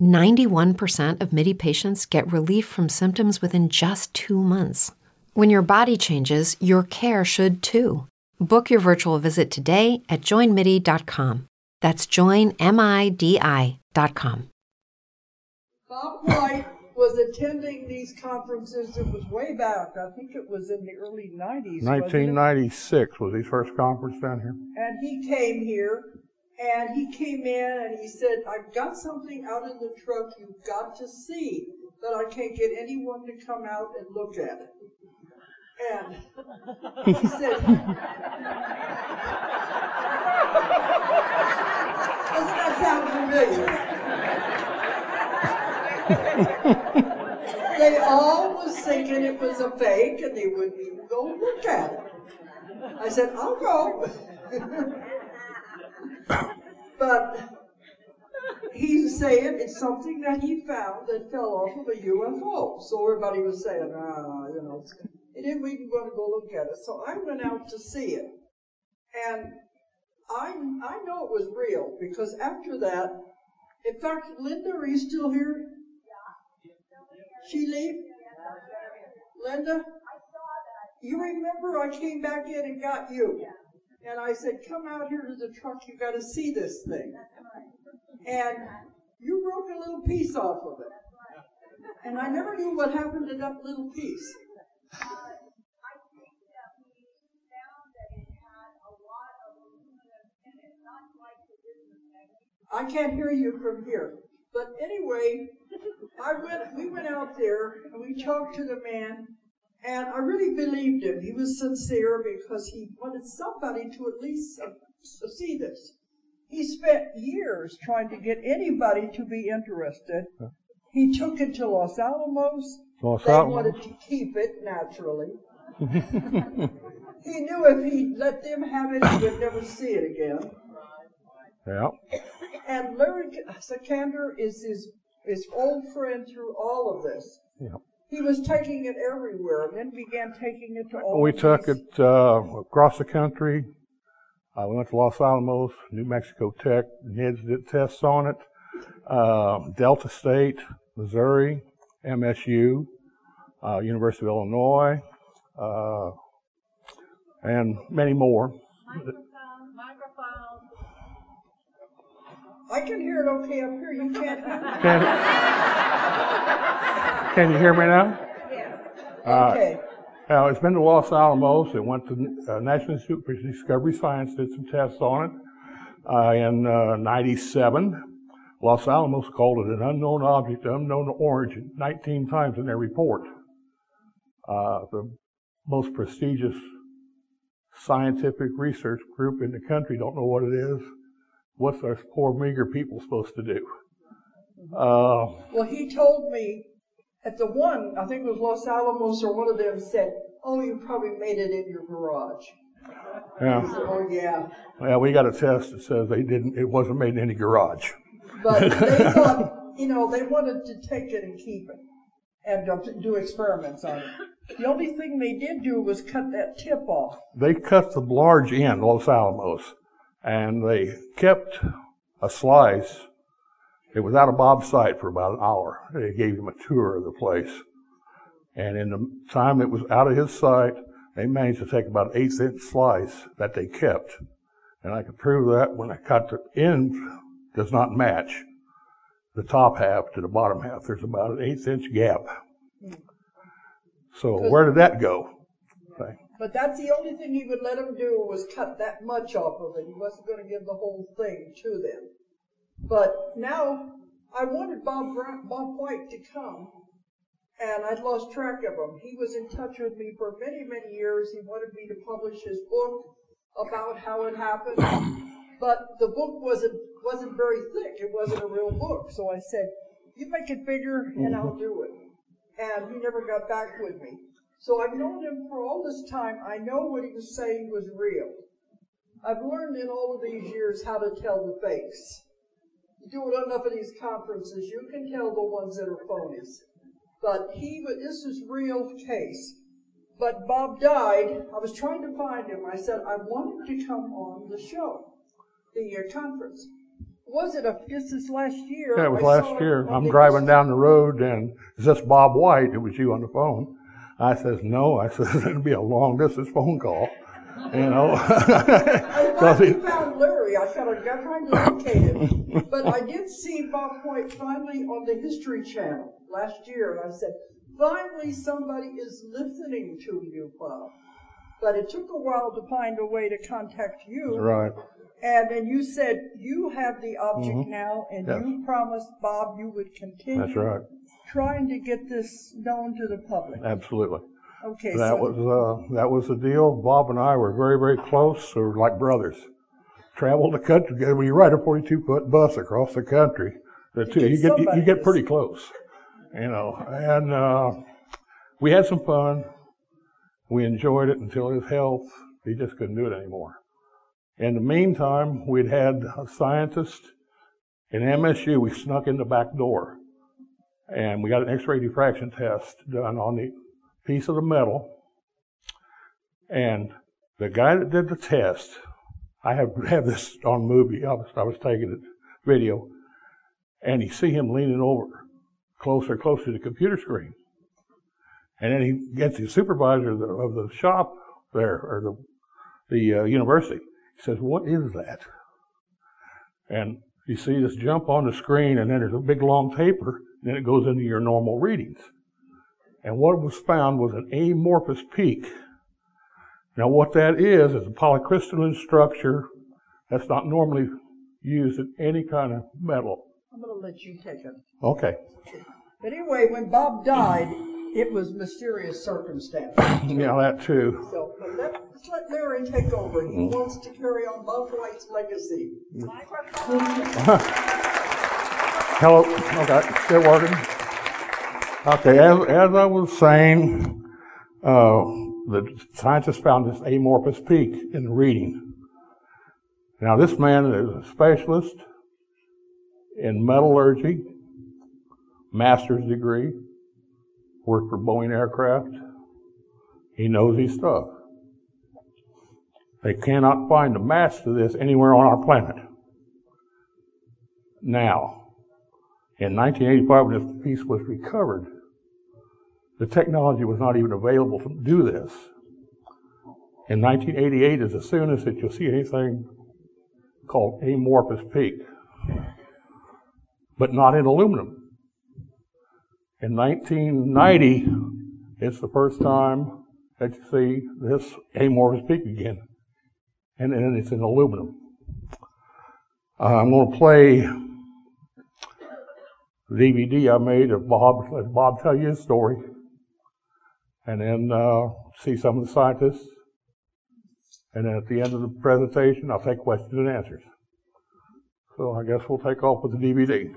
91% of MIDI patients get relief from symptoms within just two months. When your body changes, your care should too. Book your virtual visit today at joinmidi.com. That's joinmidi.com. Bob White was attending these conferences. It was way back. I think it was in the early 90s. 1996 was his first conference down here. And he came here and he came in and he said, I've got something out in the truck you've got to see, but I can't get anyone to come out and look at it. And he said, Doesn't that sound familiar? they all was thinking it was a fake and they wouldn't even go look at it. I said, I'll go. but he's saying it's something that he found that fell off of a UFO. So everybody was saying, ah, you know, he didn't even want to go look at it. So I went out to see it. And I, I know it was real because after that, in fact, Linda, are you still here? Yeah. She leave? Linda? I saw that. You remember I came back in and got you? And I said, Come out here to the truck, you got to see this thing. And you broke a little piece off of it. And I never knew what happened to that little piece. I can't hear you from here. But anyway, I went, we went out there and we talked to the man and I really believed him. He was sincere because he wanted somebody to at least see this. He spent years trying to get anybody to be interested. He took it to Los Alamos. Los they Alamos. wanted to keep it naturally. he knew if he let them have it, he would never see it again. Yeah. And Larry Sikander is his, his old friend through all of this. Yeah. He was taking it everywhere and then began taking it to all We of took these- it uh, across the country. Uh, we went to Los Alamos, New Mexico Tech. NIDS did tests on it. Uh, Delta State, Missouri, MSU, uh, University of Illinois, uh, and many more. Microphone, microphone. I can hear it okay up here. You can't hear it? Can, can you hear me now? Uh, Okay. Now, it's been to Los Alamos. It went to uh, National Institute for Discovery Science, did some tests on it uh, in uh, 97. Los Alamos called it an unknown object, unknown origin, 19 times in their report. Uh, the most prestigious scientific research group in the country don't know what it is. What's our poor, meager people supposed to do? Uh, Well, he told me at the one, I think it was Los Alamos or one of them said, Oh, you probably made it in your garage. Yeah. said, Oh, yeah. Well, we got a test that says they didn't. It wasn't made in any garage. But they thought, you know, they wanted to take it and keep it and uh, do experiments on it. The only thing they did do was cut that tip off. They cut the large end, Los Alamos, and they kept a slice It was out of Bob's sight for about an hour. They gave him a tour of the place. And in the time it was out of his sight, they managed to take about an eighth inch slice that they kept. And I could prove that when I cut the end does not match the top half to the bottom half. There's about an eighth inch gap. So where did that go? But that's the only thing he would let them do was cut that much off of it. He wasn't going to give the whole thing to them. But now I wanted Bob Brown, Bob White to come, and I'd lost track of him. He was in touch with me for many, many years. He wanted me to publish his book about how it happened, but the book wasn't wasn't very thick. It wasn't a real book. So I said, "You make it bigger, and I'll do it." And he never got back with me. So I've known him for all this time. I know what he was saying was real. I've learned in all of these years how to tell the fakes. You do enough of these conferences, you can tell the ones that are phonies. But he, this is real case. But Bob died. I was trying to find him. I said I wanted to come on the show, the uh, conference. Was it a, this last year? Yeah, it was I last year. I'm driving down the road and is this Bob White? It was you on the phone. I says, no. I says, it'll be a long distance phone call. You know. I he found Larry. I thought I got trying to locate him. But I did see Bob White finally on the History Channel last year, and I said, finally somebody is listening to you, Bob. But it took a while to find a way to contact you. Right. And then you said you have the object mm-hmm. now, and yes. you promised Bob you would continue. That's right trying to get this known to the public. Absolutely. Okay. That so was uh, that was the deal. Bob and I were very very close, or like brothers. Traveled the country together. We ride a 42 foot bus across the country. The two, you get you, you get pretty close, you know. And uh, we had some fun. We enjoyed it until his health. He just couldn't do it anymore. In the meantime, we'd had a scientist in MSU. We snuck in the back door and we got an X-ray diffraction test done on the piece of the metal. And the guy that did the test, I have have this on movie. I was, I was taking it video, and you see him leaning over closer, closer to the computer screen. And then he gets the supervisor of the, of the shop there, or the the uh, university. He says, "What is that?" And you see this jump on the screen, and then there's a big long taper, then it goes into your normal readings. And what was found was an amorphous peak. Now, what that is, is a polycrystalline structure that's not normally used in any kind of metal. I'm going to let you take it. Okay. But anyway, when Bob died, it was mysterious circumstance. yeah, that too. So let, us let Larry take over. He mm. wants to carry on Bob White's legacy. Hello. Okay, still working. Okay, as, as I was saying, uh, the scientists found this amorphous peak in reading. Now, this man is a specialist in metallurgy, master's degree, worked for Boeing Aircraft. He knows his stuff. They cannot find a match to this anywhere on our planet. Now, in 1985, when this piece was recovered, the technology was not even available to do this. In 1988 is the soonest that you'll see anything called amorphous peak, but not in aluminum. In 1990, it's the first time that you see this amorphous peak again, and then it's in aluminum. Uh, I'm going to play the DVD I made of Bob, let Bob tell you his story, and then uh, see some of the scientists. And then at the end of the presentation, I'll take questions and answers. So I guess we'll take off with the DVD.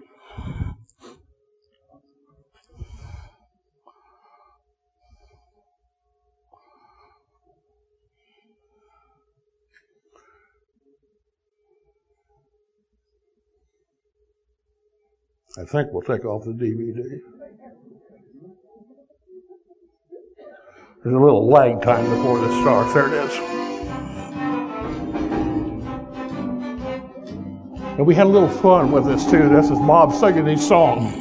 I think we'll take off the DVD. There's a little lag time before this starts. There it is. And we had a little fun with this too. This is Bob singing his songs.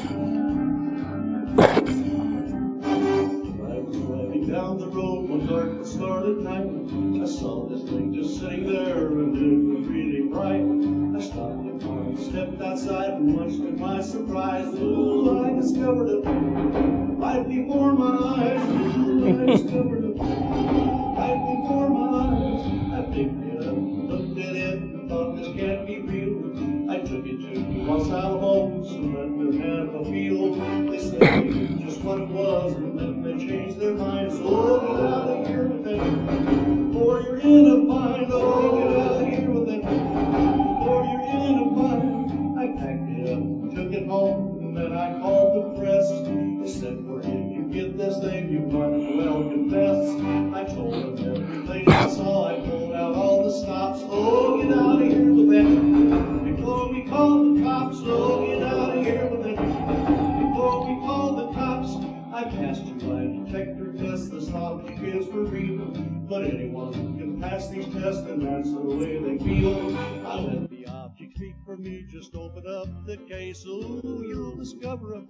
Speak for me. Just open up the case. Ooh, you'll discover it.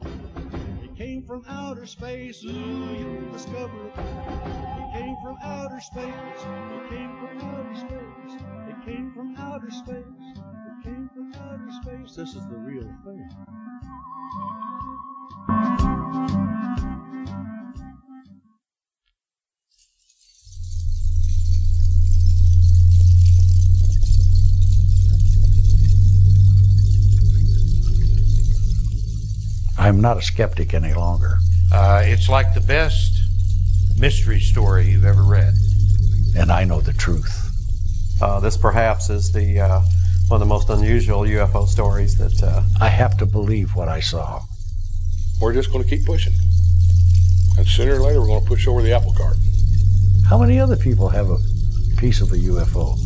It came from outer space. Ooh, you'll discover it. It came from outer space. It came from outer space. It came from outer space. It came from outer space. This is the real thing. I'm not a skeptic any longer. Uh, it's like the best mystery story you've ever read. and I know the truth. Uh, this perhaps is the uh, one of the most unusual UFO stories that uh, I have to believe what I saw. We're just going to keep pushing. And sooner or later, we're going to push over the apple cart. How many other people have a piece of a UFO?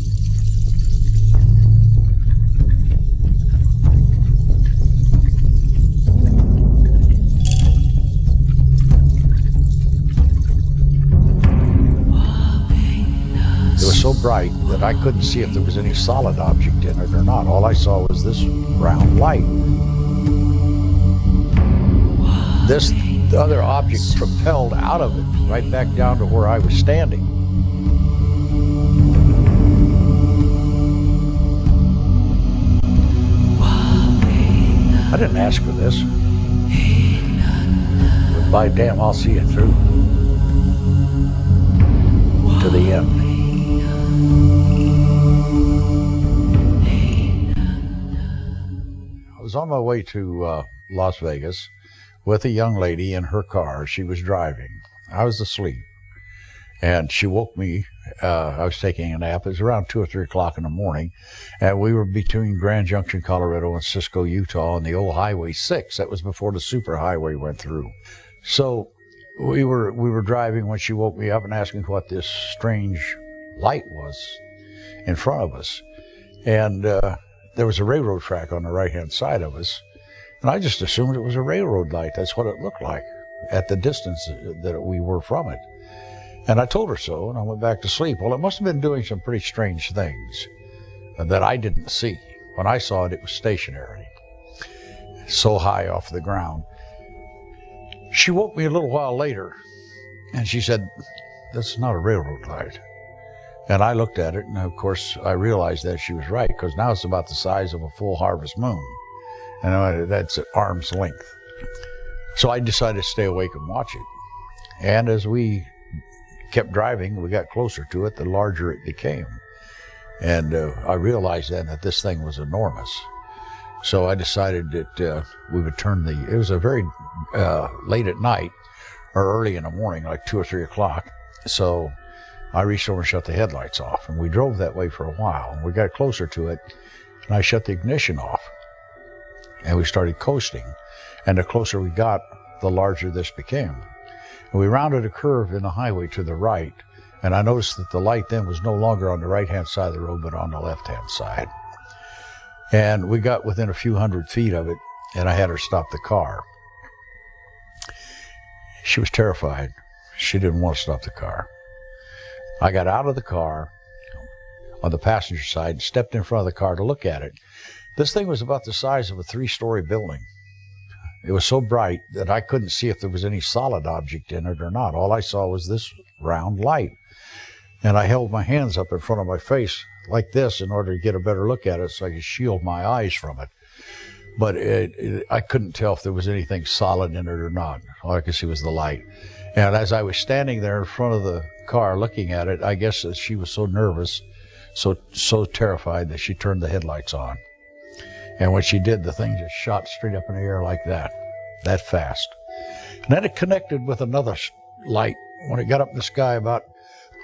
Bright that I couldn't see if there was any solid object in it or not. All I saw was this round light. This other object propelled out of it right back down to where I was standing. I didn't ask for this. But by damn, I'll see it through to the end. Was on my way to uh, Las Vegas with a young lady in her car. She was driving. I was asleep. And she woke me. Uh, I was taking a nap. It was around 2 or 3 o'clock in the morning. And we were between Grand Junction, Colorado, and Cisco, Utah, on the old Highway 6. That was before the superhighway went through. So we were we were driving when she woke me up and asked me what this strange light was in front of us. And uh, there was a railroad track on the right hand side of us. And I just assumed it was a railroad light. That's what it looked like at the distance that we were from it. And I told her so, and I went back to sleep. Well, it must have been doing some pretty strange things that I didn't see. When I saw it, it was stationary, so high off the ground. She woke me a little while later, and she said, That's not a railroad light. And I looked at it, and of course, I realized that she was right, because now it's about the size of a full harvest moon. And I- that's at arm's length. So I decided to stay awake and watch it. And as we kept driving, we got closer to it, the larger it became. And uh, I realized then that this thing was enormous. So I decided that uh, we would turn the, it was a very uh, late at night or early in the morning, like two or three o'clock. So I reached over and shut the headlights off. And we drove that way for a while. And we got closer to it, and I shut the ignition off. And we started coasting. And the closer we got, the larger this became. And we rounded a curve in the highway to the right, and I noticed that the light then was no longer on the right hand side of the road, but on the left hand side. And we got within a few hundred feet of it, and I had her stop the car. She was terrified. She didn't want to stop the car. I got out of the car on the passenger side, and stepped in front of the car to look at it. This thing was about the size of a three story building. It was so bright that I couldn't see if there was any solid object in it or not. All I saw was this round light. And I held my hands up in front of my face like this in order to get a better look at it so I could shield my eyes from it. But it, it, I couldn't tell if there was anything solid in it or not. All I could see was the light. And as I was standing there in front of the car looking at it, I guess that she was so nervous, so so terrified that she turned the headlights on. And when she did, the thing just shot straight up in the air like that, that fast. And then it connected with another light. When it got up in the sky, about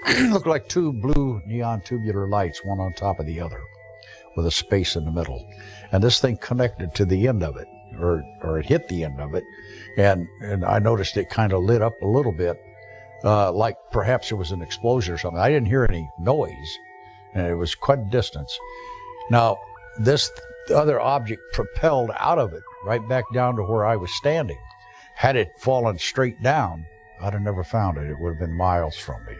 looked like two blue neon tubular lights, one on top of the other, with a space in the middle. And this thing connected to the end of it, or or it hit the end of it, and and I noticed it kind of lit up a little bit, uh, like perhaps it was an explosion or something. I didn't hear any noise, and it was quite a distance. Now this other object propelled out of it right back down to where I was standing. Had it fallen straight down, I'd have never found it. It would have been miles from me.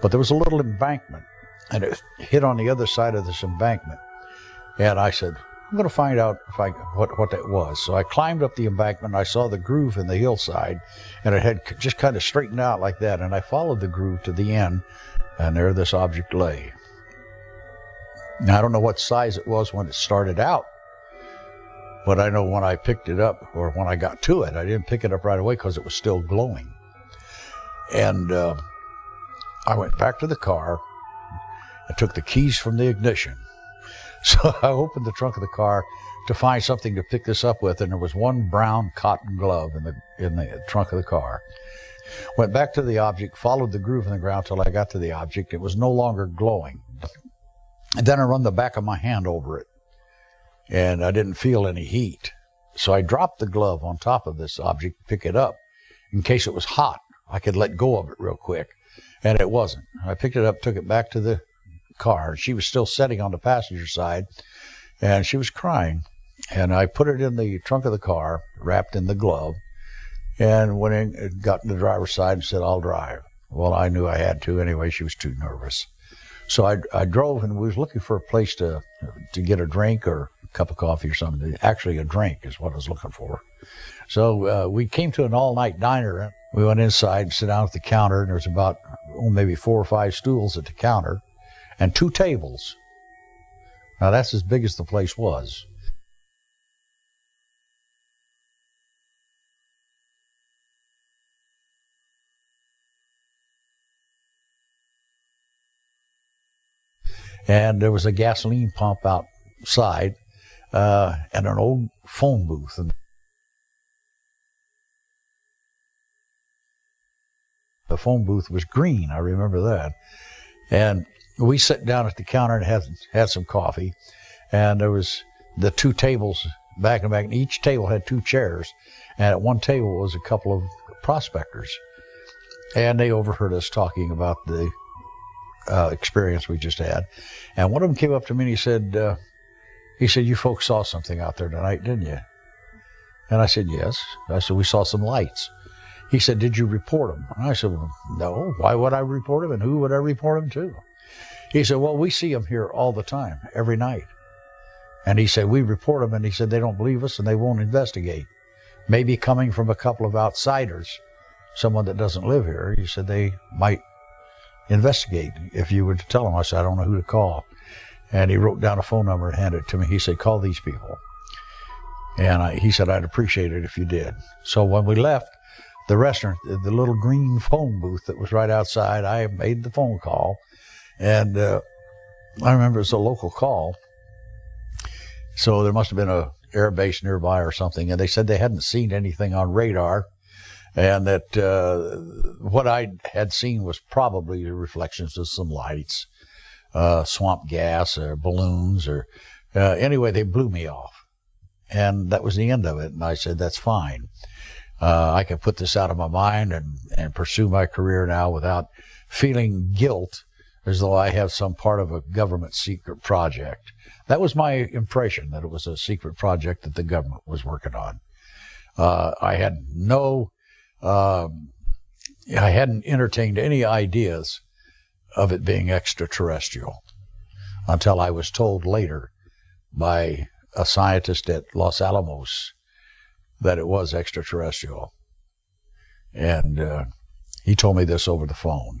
But there was a little embankment, and it hit on the other side of this embankment. And I said, I'm going to find out if I what what that was. So I climbed up the embankment. I saw the groove in the hillside, and it had just kind of straightened out like that. And I followed the groove to the end, and there this object lay. Now I don't know what size it was when it started out, but I know when I picked it up or when I got to it, I didn't pick it up right away because it was still glowing. And uh, I went back to the car. I took the keys from the ignition. So I opened the trunk of the car to find something to pick this up with, and there was one brown cotton glove in the in the trunk of the car. Went back to the object, followed the groove in the ground till I got to the object. It was no longer glowing. And then I run the back of my hand over it, and I didn't feel any heat. So I dropped the glove on top of this object, to pick it up, in case it was hot. I could let go of it real quick, and it wasn't. I picked it up, took it back to the car. She was still sitting on the passenger side, and she was crying. And I put it in the trunk of the car, wrapped in the glove, and went in, got in the driver's side and said, I'll drive. Well, I knew I had to anyway. She was too nervous. So I, I drove and was looking for a place to to get a drink or a cup of coffee or something. Actually, a drink is what I was looking for. So uh, we came to an all-night diner. We went inside and sat down at the counter, and there was about oh, maybe four or five stools at the counter and two tables. Now that's as big as the place was. And there was a gasoline pump outside uh, and an old phone booth. And the phone booth was green, I remember that. And we sat down at the counter and had had some coffee, and there was the two tables back and back, and each table had two chairs, and at one table was a couple of prospectors, and they overheard us talking about the uh, experience we just had, and one of them came up to me and he said, uh, he said, "You folks saw something out there tonight, didn't you?" And I said, "Yes." I said, "We saw some lights." He said, "Did you report them?" And I said, well, "No. Why would I report them? And who would I report them to?" He said, Well, we see them here all the time, every night. And he said, We report them, and he said, They don't believe us and they won't investigate. Maybe coming from a couple of outsiders, someone that doesn't live here, he said they might investigate if you were to tell them. I said, I don't know who to call. And he wrote down a phone number and handed it to me. He said, Call these people. And I, he said, I'd appreciate it if you did. So when we left the restaurant, the little green phone booth that was right outside, I made the phone call and uh, I remember it's a local call. So there must have been a air base nearby or something. And they said they hadn't seen anything on radar. And that uh, what I had seen was probably reflections of some lights, uh, swamp gas, or balloons, or uh, anyway, they blew me off. And that was the end of it. And I said, that's fine. Uh, I can put this out of my mind and, and pursue my career now without feeling guilt as though I have some part of a government secret project. That was my impression that it was a secret project that the government was working on. Uh, I had no, um, I hadn't entertained any ideas of it being extraterrestrial until I was told later by a scientist at Los Alamos that it was extraterrestrial. And uh, he told me this over the phone,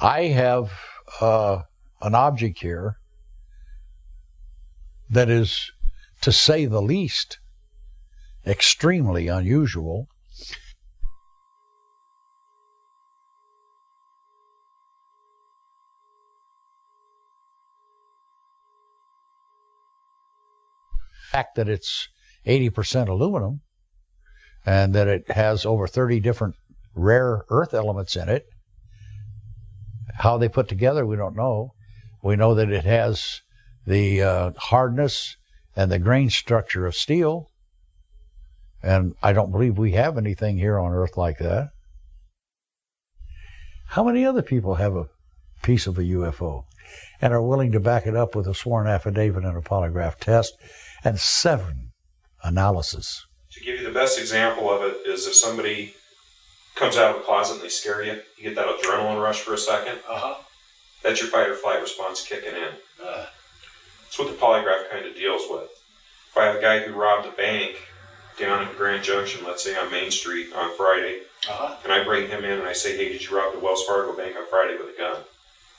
I have uh, an object here that is, to say the least, extremely unusual. fact that it's 80% aluminum and that it has over 30 different rare earth elements in it how they put together, we don't know. We know that it has the uh, hardness and the grain structure of steel. And I don't believe we have anything here on Earth like that. How many other people have a piece of a UFO and are willing to back it up with a sworn affidavit and a polygraph test and seven analysis? To give you the best example of it is if somebody comes out of a closet and they scare you, you get that adrenaline rush for a 2nd Uh-huh. That's your fight or flight response kicking in. Uh, That's what the polygraph kind of deals with. If I have a guy who robbed a bank down in Grand Junction, let's say on Main Street on Friday, uh-huh. and I bring him in and I say, hey, did you rob the Wells Fargo bank on Friday with a gun?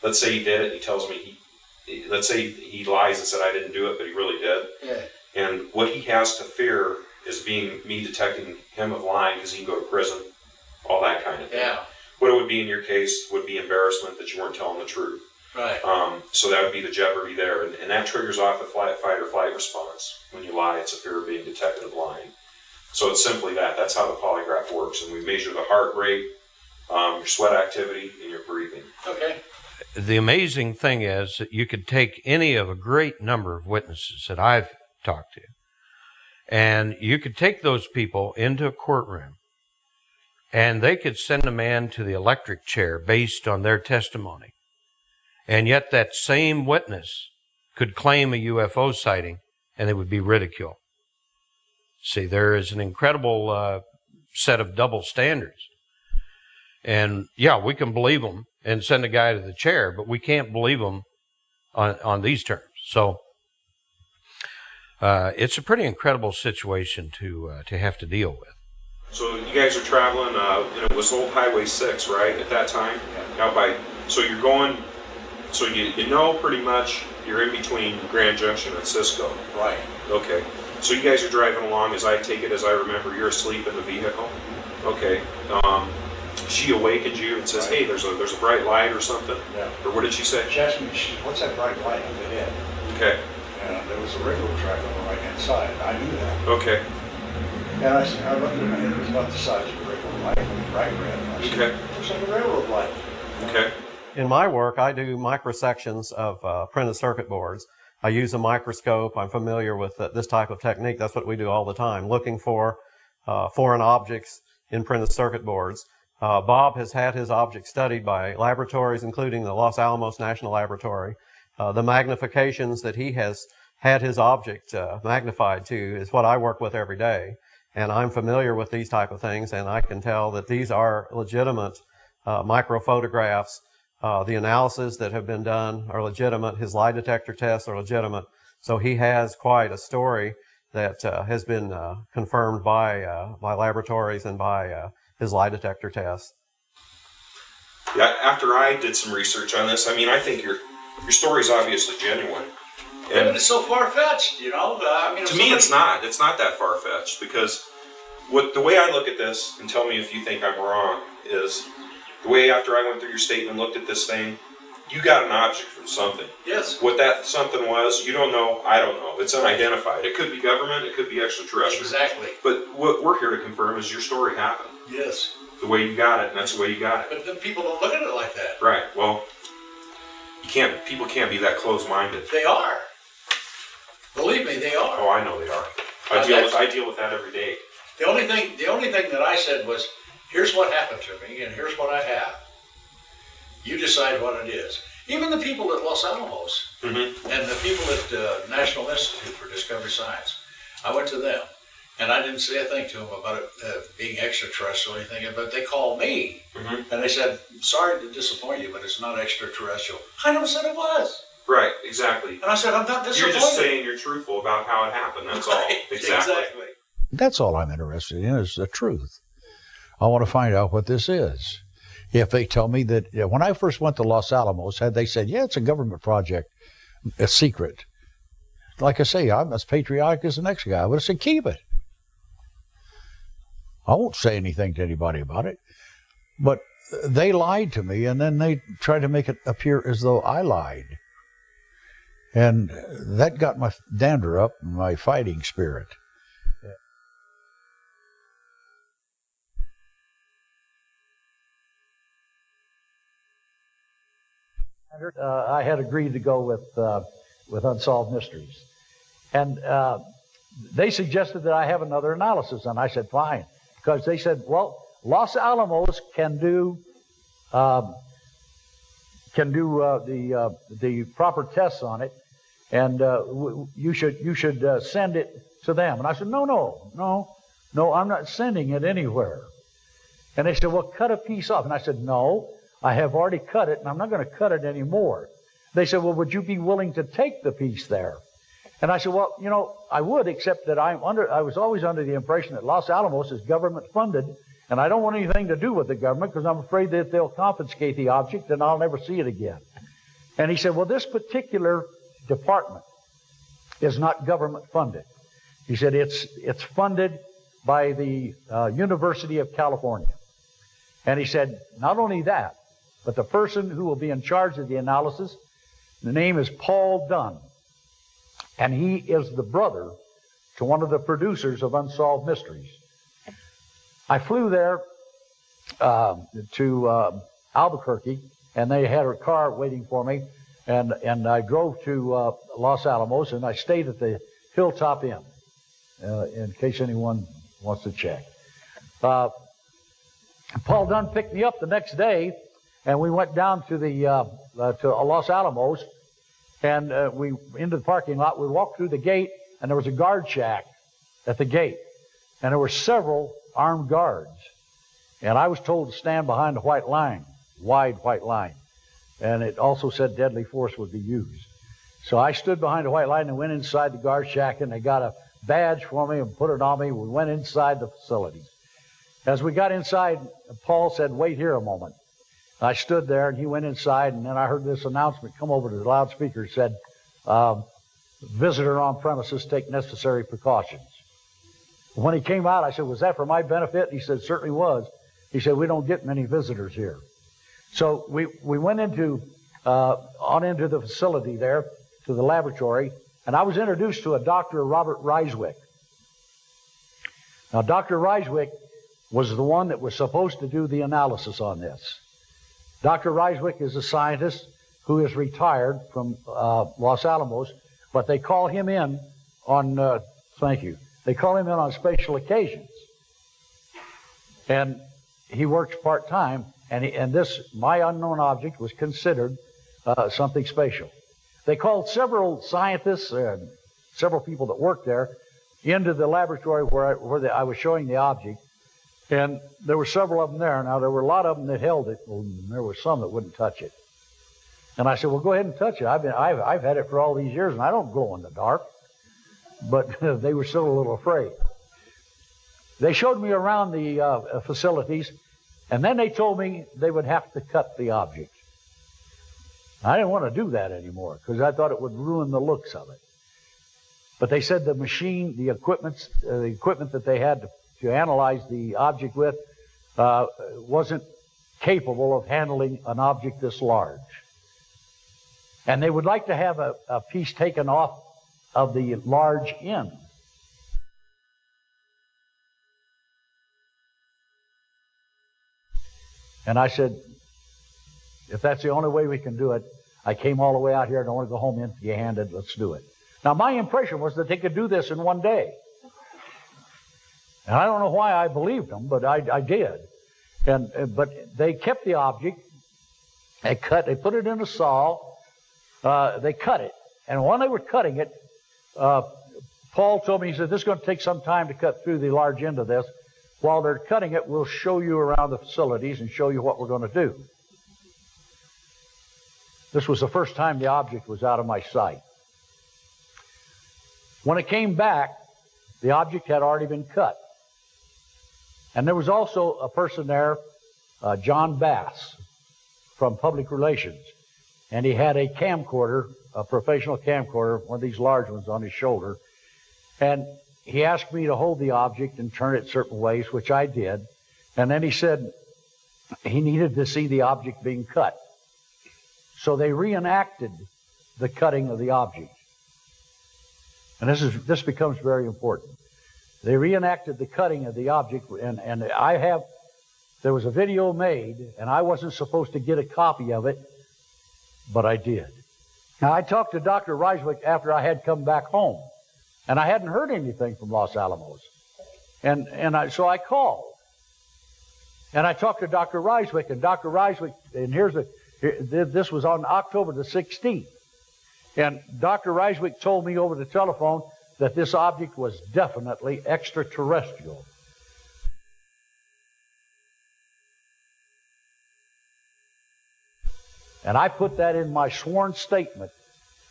Let's say he did it. He tells me he, let's say he lies and said I didn't do it, but he really did. Yeah. And what he has to fear is being me detecting him of lying because he can go to prison, all that kind of thing. Yeah. What it would be in your case would be embarrassment that you weren't telling the truth. Right. Um, so that would be the jeopardy there, and, and that triggers off the flight, fight or flight response. When you lie, it's a fear of being detected of lying. So it's simply that. That's how the polygraph works, and we measure the heart rate, um, your sweat activity, and your breathing. Okay. The amazing thing is that you could take any of a great number of witnesses that I've talked to, and you could take those people into a courtroom, and they could send a man to the electric chair based on their testimony. And yet that same witness could claim a UFO sighting and it would be ridiculed. See, there is an incredible uh, set of double standards. And yeah, we can believe them and send a guy to the chair, but we can't believe them on, on these terms. So uh, it's a pretty incredible situation to uh, to have to deal with. So you guys are traveling, uh, and it was old Highway 6, right, at that time? Yeah. Out by, so you're going, so you, you know pretty much you're in between Grand Junction and Cisco. Right. Okay. So you guys are driving along, as I take it, as I remember, you're asleep in the vehicle. Okay. Um, she awakened you and says, Right. "Hey, there's a there's a bright light or something." Yeah. Or what did she say? She asked me, she, what's that bright light on the head? Okay. And there was a railroad track on the right-hand side. I knew that. Okay. And I said, I looked at it, and it was about the size of a railroad light, it bright red. And I said, Okay. Looks like a railroad light. Okay. In my work, I do microsections of uh, printed circuit boards, I use a microscope. I'm familiar with uh, this type of technique. That's what we do all the time, looking for uh, foreign objects in printed circuit boards. Uh, Bob has had his objects studied by laboratories, including the Los Alamos National Laboratory. Uh, the magnifications that he has had his object uh, magnified to is what I work with every day. And I'm familiar with these type of things, and I can tell that these are legitimate uh, microphotographs. Uh, the analyses that have been done are legitimate. His lie detector tests are legitimate. So he has quite a story that uh, has been uh, confirmed by uh, by laboratories and by uh, his lie detector tests. Yeah, after I did some research on this, I mean, I think your your story is obviously genuine. Yeah, but And it's so far fetched, you know. Uh, I mean, to me, it's not. It's not that far fetched because what the way I look at this, and tell me if you think I'm wrong, is the way after I went through your statement, and looked at this thing, you got an object from something. Yes. What that something was, you don't know. I don't know. It's unidentified. It could be government. It could be extraterrestrial. Exactly. But what we're here to confirm is your story happened. Yes. The way you got it, and that's the way you got it. But then people don't look at it like that. Right. Well, you can't. People can't be that close-minded. They are. Believe me, they are. Oh, I know they are. I Uh, deal with. I deal with that every day. The only thing, the only thing that I said was, here's what happened to me, and here's what I have. You decide what it is. Even the people at Los Alamos Mm-hmm. and the people at uh, National Institute for Discovery Science, I went to them, and I didn't say a thing to them about it uh, being extraterrestrial or anything, but they called me, Mm-hmm. and they said, sorry to disappoint you, but it's not extraterrestrial. I never said it was. Right. Exactly. And I said, I'm not You're just saying you're truthful about how it happened. That's all. Right, Exactly. exactly. That's all I'm interested in is the truth. I want to find out what this is. If they tell me that yeah, when I first went to Los Alamos, had they said, "Yeah, it's a government project, a secret," like I say, I'm as patriotic as the next guy. I would have said, "Keep it." I won't say anything to anybody about it. But they lied to me, and then they tried to make it appear as though I lied, and that got my dander up, my fighting spirit. uh, I had agreed to go with uh, with Unsolved Mysteries, and uh, they suggested that I have another analysis, and I said fine, because they said, well, Los Alamos can do um, can do uh, the uh, the proper tests on it, and uh, w- you should you should uh, send it to them. And I said, no, no, no, no, I'm not sending it anywhere. And they said, well, cut a piece off. And I said, no, I have already cut it, and I'm not going to cut it anymore. They said, well, would you be willing to take the piece there? And I said, well, you know, I would, except that I'm under, I was always under the impression that Los Alamos is government funded, and I don't want anything to do with the government because I'm afraid that they'll confiscate the object and I'll never see it again. And he said, well, this particular department is not government funded. He said, it's, it's funded by the uh, University of California. And he said, not only that, but the person who will be in charge of the analysis, the name is Paul Dunn. And he is the brother to one of the producers of Unsolved Mysteries. I flew there uh, to uh, Albuquerque, and they had a car waiting for me. And, and I drove to uh, Los Alamos, and I stayed at the Hilltop Inn, uh, in case anyone wants to check. Uh, Paul Dunn picked me up the next day, and we went down to the uh, to Los Alamos, and we into the parking lot. We walked through the gate, and there was a guard shack at the gate, and there were several armed guards. And I was told to stand behind a white line, wide white line, and it also said deadly force would be used. So I stood behind a white line and went inside the guard shack, and they got a badge for me and put it on me. We went inside the facility. As we got inside, Paul said, Wait here a moment. I stood there and he went inside, and then I heard this announcement come over to the loudspeaker. It said, um, Visitor on premises, take necessary precautions. When he came out, I said, Was that for my benefit? He said, Certainly was. He said, We don't get many visitors here. So we, we went into, uh, on into the facility there, to the laboratory, and I was introduced to a Dr. Robert Reiswick. Now, Dr. Reiswick was the one that was supposed to do the analysis on this. Dr. Reiswick is a scientist who is retired from uh, Los Alamos, but they call him in on, uh, thank you, they call him in on special occasions. And he works part time, and, and this, my unknown object, was considered uh, something special. They called several scientists and several people that worked there into the laboratory where I, where the, I was showing the object, and there were several of them there. Now, there were a lot of them that held it, and there were some that wouldn't touch it. And I said, well, go ahead and touch it. I've, been, I've, I've had it for all these years, and I don't glow in the dark. But they were still a little afraid. They showed me around the uh, facilities, and then they told me they would have to cut the object. I didn't want to do that anymore because I thought it would ruin the looks of it. But they said the machine, the equipment, uh, the equipment that they had to, to analyze the object with, uh, wasn't capable of handling an object this large. And they would like to have a, a piece taken off of the large end. And I said, if that's the only way we can do it, I came all the way out here. I don't want to go home empty handed. Let's do it. Now, my impression was that they could do this in one day. And I don't know why I believed them, but I, I did. And, uh, but they kept the object. They cut, they put it in a saw. Uh, they cut it. And while they were cutting it, uh, Paul told me, he said, this is going to take some time to cut through the large end of this. While they're cutting it, we'll show you around the facilities and show you what we're going to do. This was the first time the object was out of my sight. When it came back, the object had already been cut. And there was also a person there, uh, John Bass, from Public Relations. And he had a camcorder, a professional camcorder, one of these large ones on his shoulder. And he asked me to hold the object and turn it certain ways, which I did. And then he said he needed to see the object being cut. So they reenacted the cutting of the object. And this is this becomes very important. They reenacted the cutting of the object, and, and I have there was a video made, and I wasn't supposed to get a copy of it, but I did. Now I talked to Dr. Reiswick after I had come back home, and I hadn't heard anything from Los Alamos. And and I so I called. And I talked to Dr. Reiswick, and Dr. Reiswick, and here's a this was on October the 16th. And Dr. Reiswick told me over the telephone that this object was definitely extraterrestrial. And I put that in my sworn statement,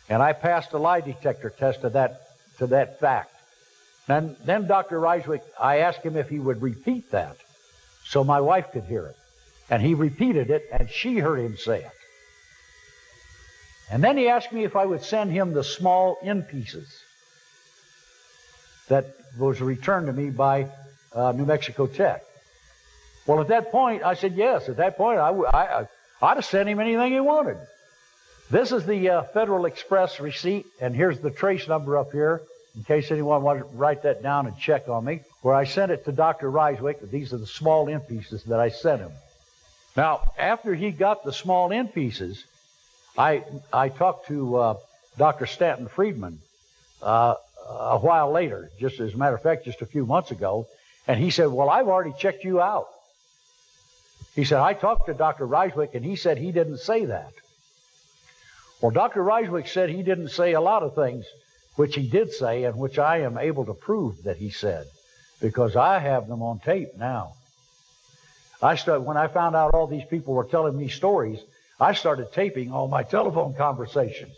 and I passed a lie detector test to that, to that fact. And then Dr. Reiswick, I asked him if he would repeat that so my wife could hear it. And he repeated it, and she heard him say it. And then he asked me if I would send him the small in pieces that was returned to me by uh, New Mexico Tech. Well, at that point, I said yes. At that point, I, I, I'd have sent him anything he wanted. This is the uh, Federal Express receipt, and here's the trace number up here, in case anyone wants to write that down and check on me, where I sent it to Dr. Reiswick. These are the small in pieces that I sent him. Now, after he got the small in pieces, I, I talked to uh, Dr. Stanton Friedman uh, a while later, just as a matter of fact, just a few months ago, and he said, Well, I've already checked you out. He said, I talked to Dr. Reiswick, and he said he didn't say that. Well, Dr. Reiswick said he didn't say a lot of things, which he did say, and which I am able to prove that he said, because I have them on tape now. I started, when I found out all these people were telling me stories, I started taping all my telephone conversations.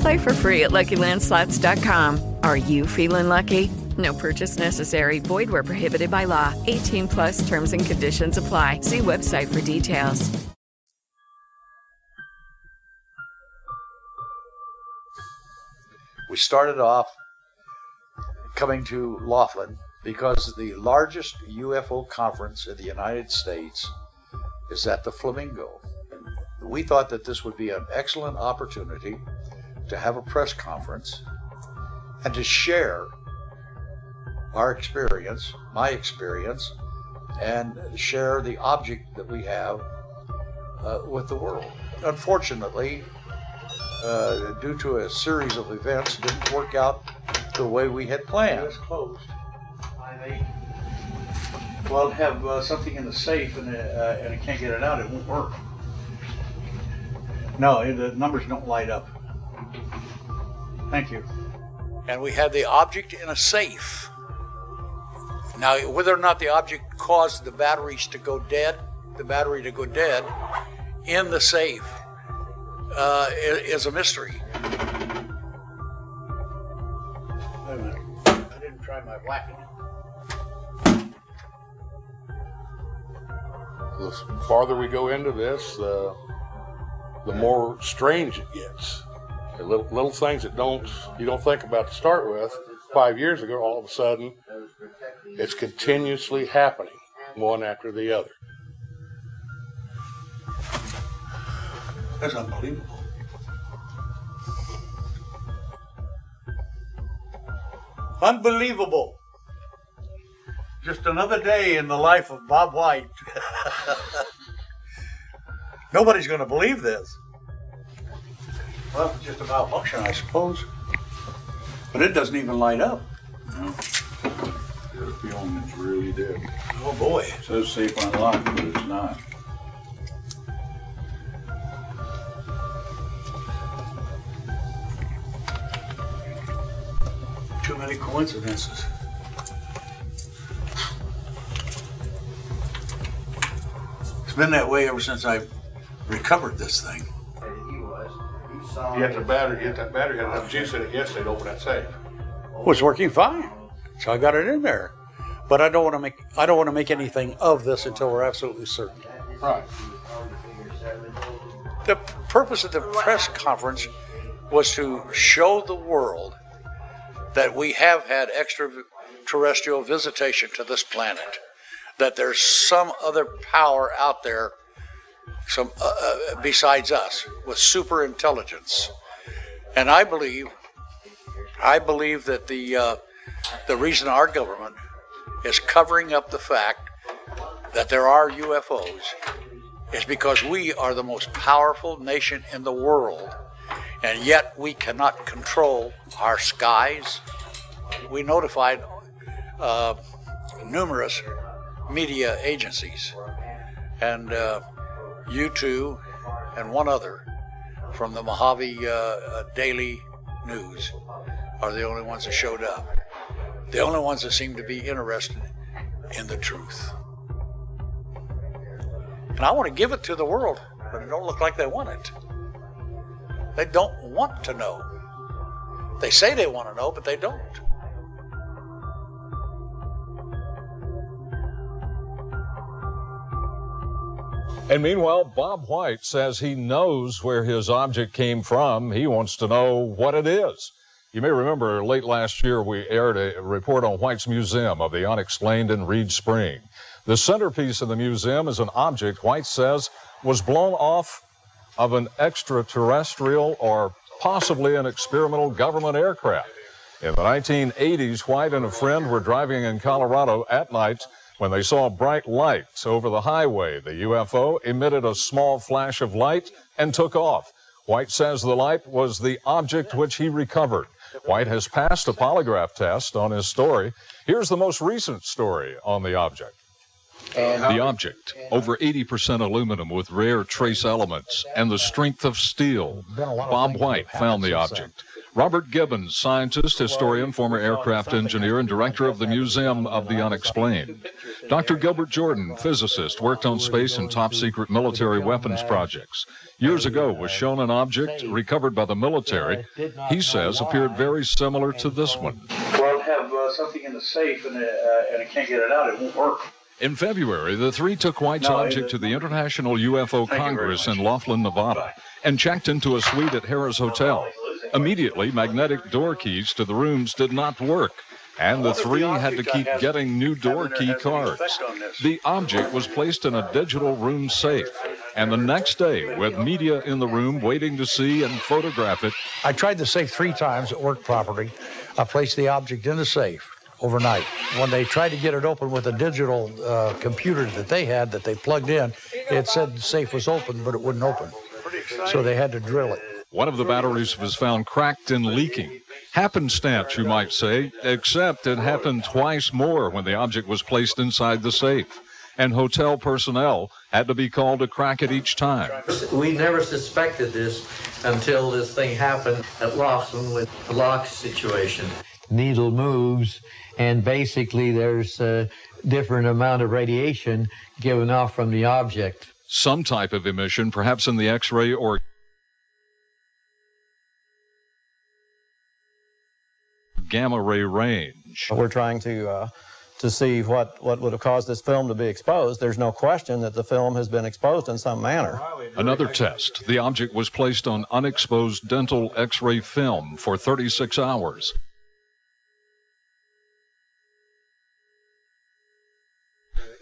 Play for free at LuckyLandSlots.com. Are you feeling lucky? No purchase necessary. Void where prohibited by law. 18 plus terms and conditions apply. See website for details. We started off coming to Laughlin because the largest UFO conference in the United States is at the Flamingo. We thought that this would be an excellent opportunity to have a press conference and to share our experience, my experience, and share the object that we have uh, with the world. Unfortunately, uh, due to a series of events, didn't work out the way we had planned. It's closed. I well, have uh, something in the safe and, uh, and I can't get it out, it won't work. No, the numbers don't light up. Thank you. and we had the object in a safe. Now, whether or not the object caused the batteries to go dead, the battery to go dead in the safe, uh, is a mystery. Wait a minute. I didn't try my whacking. The farther we go into this, uh, the more strange it gets. The little, little things that don't you don't think about to start with. Five years ago, all of a sudden, it's continuously happening, one after the other. That's unbelievable. Unbelievable. Just another day in the life of Bob White. Nobody's going to believe this. Well, it's just a malfunction, I suppose. But it doesn't even light up. The feeling it's really dead. Oh boy. It says safe unlocked, but it's not. Too many coincidences. It's been that way ever since I recovered this thing. You have the battery, you have that battery had enough juice in it yesterday to open that safe. was working fine. So I got it in there. But I don't want to make I don't want to make anything of this until we're absolutely certain. Right. The purpose of the press conference was to show the world that we have had extraterrestrial visitation to this planet, that there's some other power out there, some uh, uh, besides us, with super intelligence, and I believe, I believe that the uh, the reason our government is covering up the fact that there are UFOs is because we are the most powerful nation in the world, and yet we cannot control our skies. We notified uh, numerous media agencies, and uh, you two and one other from the Mojave uh, uh, Daily News are the only ones that showed up. The only ones that seem to be interested in the truth. And I want to give it to the world, but it don't look like they want it. They don't want to know. They say they want to know, but they don't. And meanwhile, Bob White says he knows where his object came from. He wants to know what it is. You may remember late last year we aired a report on White's Museum of the Unexplained in Reeds Spring. The centerpiece of the museum is an object White says was blown off of an extraterrestrial or possibly an experimental government aircraft. In the 1980s, White and a friend were driving in Colorado at night When they saw bright lights over the highway, the UFO emitted a small flash of light and took off. White says the light was the object which he recovered. White has passed a polygraph test on his story. Here's the most recent story on the object. The object, over 80% aluminum with rare trace elements and the strength of steel. Bob White found the object. Robert Gibbons, scientist, historian, former aircraft engineer, and director of the Museum of the Unexplained. Dr. Gilbert Jordan, physicist, worked on space and top secret military weapons projects. Years ago was shown an object recovered by the military, he says appeared very similar to this one. Well, have uh, something in the safe and, uh, and it can't get it out, it won't work. In February, the three took White's No, object to the International UFO Thank Congress in Laughlin, Nevada, and checked into a suite at Harrah's Hotel. Immediately, magnetic door keys to the rooms did not work, and the three had to keep getting new door key cards. The object was placed in a digital room safe, and the next day, with media in the room waiting to see and photograph it, I tried the safe three times. It worked properly. I placed the object in the safe overnight. When they tried to get it open with a digital uh, computer that they had that they plugged in, it said the safe was open, but it wouldn't open. So they had to drill it. One of the batteries was found cracked and leaking. Happenstance, you might say, except it happened twice more when the object was placed inside the safe. And hotel personnel had to be called to crack it each time. We never suspected this until this thing happened at Laughlin with the lock situation. Needle moves, and basically there's a different amount of radiation given off from the object. Some type of emission, perhaps in the X ray or gamma ray range. We're trying to uh, to see what, what would have caused this film to be exposed. There's no question that the film has been exposed in some manner. Another test. The object was placed on unexposed dental X ray film for 36 hours.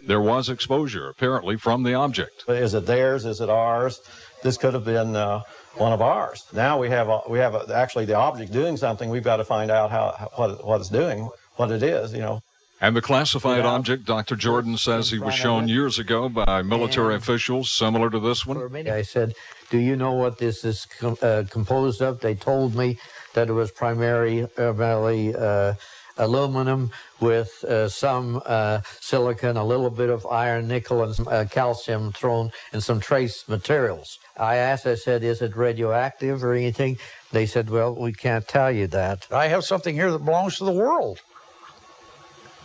There was exposure, apparently, from the object. Is it theirs? Is it ours? This could have been uh, one of ours. Now we have a, we have a, actually the object doing something. We've got to find out how, how what, what it's doing, what it is. You know. And the classified object, Dr. Jordan says he was shown years ago by military officials similar to this one. I said, Do you know what this is com- uh, composed of? They told me that it was primarily primarily, uh, aluminum with uh, some uh, silicon, a little bit of iron, nickel, and some, uh, calcium thrown in some trace materials. I asked, I said, Is it radioactive or anything? They said, Well, we can't tell you that. I have something here that belongs to the world.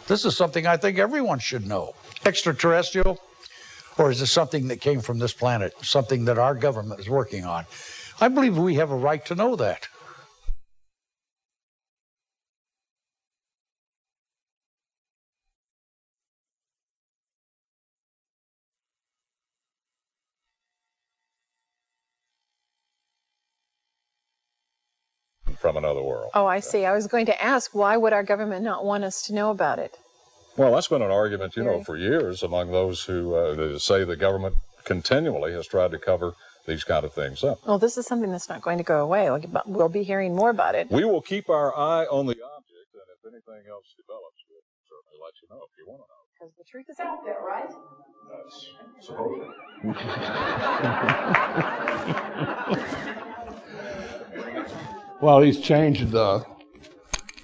This is something I think everyone should know. Extraterrestrial, or is it something that came from this planet, something that our government is working on? I believe we have a right to know that. From another world. Oh, I see. I was going to ask, why would our government not want us to know about it? Well, that's been an argument, you know, for years among those who uh, say the government continually has tried to cover these kind of things up. Well, this is something that's not going to go away. We'll be hearing more about it. We will keep our eye on the object, and if anything else develops, we'll certainly let you know if you want to know. Because the truth is out there, right? That's supposedly. Well, he's changed the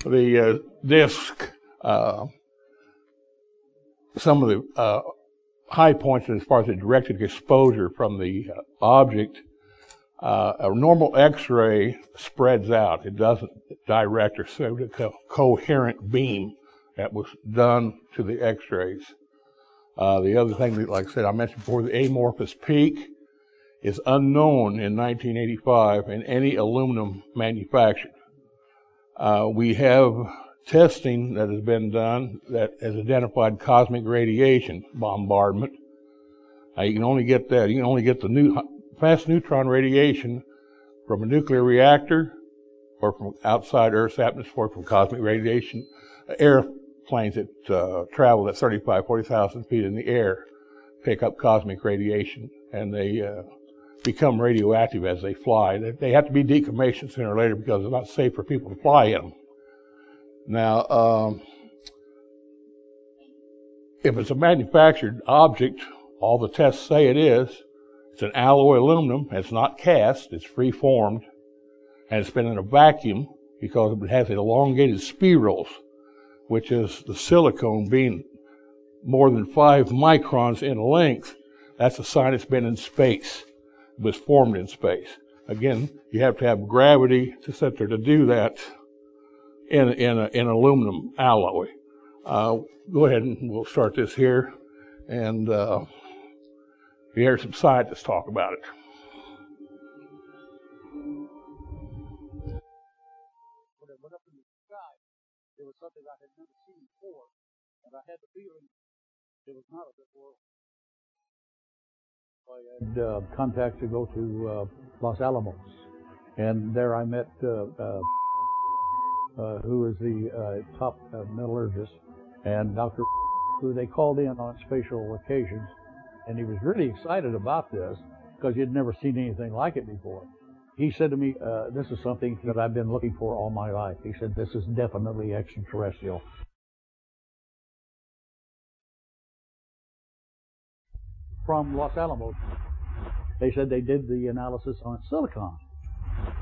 the uh, disc. Uh, some of the uh, high points as far as the directed exposure from the uh, object. Uh, a normal X-ray spreads out; it doesn't direct or shoot a co- coherent beam that was done to the X-rays. Uh, the other thing, that, like I said, I mentioned before, the amorphous peak is unknown in 1985 in any aluminum manufactured. Uh, we have testing that has been done that has identified cosmic radiation bombardment. Uh, you can only get that. You can only get the new fast neutron radiation from a nuclear reactor or from outside Earth's atmosphere from cosmic radiation. Airplanes that uh, travel at 35, 40,000 feet in the air pick up cosmic radiation and they uh, become radioactive as they fly. They- have to be decommissioned sooner or later because it's not safe for people to fly in them. Now, um, if it's a manufactured object, all the tests say it is. It's an alloy aluminum. It's not cast. It's free formed, and it's been in a vacuum because it has elongated spirals, which is the silicon being more than five microns in length. That's a sign it's been in space. Was formed in space. Again, you have to have gravity to sit there to do that in in, a, in aluminum alloy. Uh, go ahead and we'll start this here, and uh, hear some scientists talk about it. When went up in the sky, was something I had never seen before, and I had the feeling it was not of this world. I had uh, contact to go to uh, Los Alamos, and there I met uh, uh, uh who is the top metallurgist, and Dr. who they called in on special occasions, and he was really excited about this because he'd never seen anything like it before. He said to me, "This is something that I've been looking for all my life." He said, "This is definitely extraterrestrial." From Los Alamos. They said they did the analysis on silicon.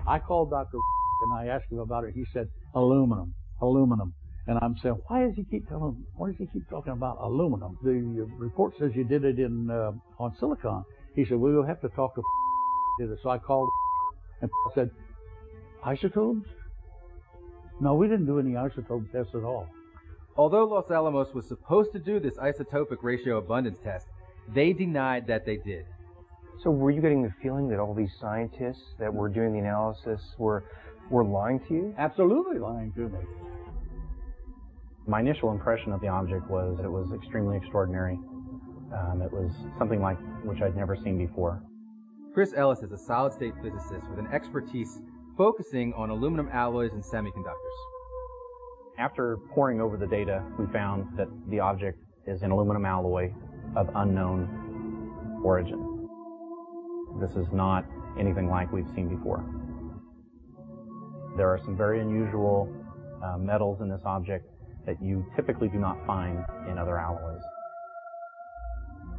I called Dr. and I asked him about it. He said aluminum, aluminum. And I'm saying, why does he keep telling? Why does he keep talking about aluminum? The report says you did it in uh, on silicon. He said, well, you'll have to talk to. Did it. So I called and said, isotopes? No, we didn't do any isotope tests at all. Although Los Alamos was supposed to do this isotopic ratio abundance test, they denied that they did. So were you getting the feeling that all these scientists that were doing the analysis were were lying to you? Absolutely lying to me. My initial impression of the object was that it was extremely extraordinary. Um, it was something like which I'd never seen before. Chris Ellis is a solid state physicist with an expertise focusing on aluminum alloys and semiconductors. After poring over the data, we found that the object is an aluminum alloy of unknown origin. This is not anything like we've seen before. There are some very unusual uh, metals in this object that you typically do not find in other alloys.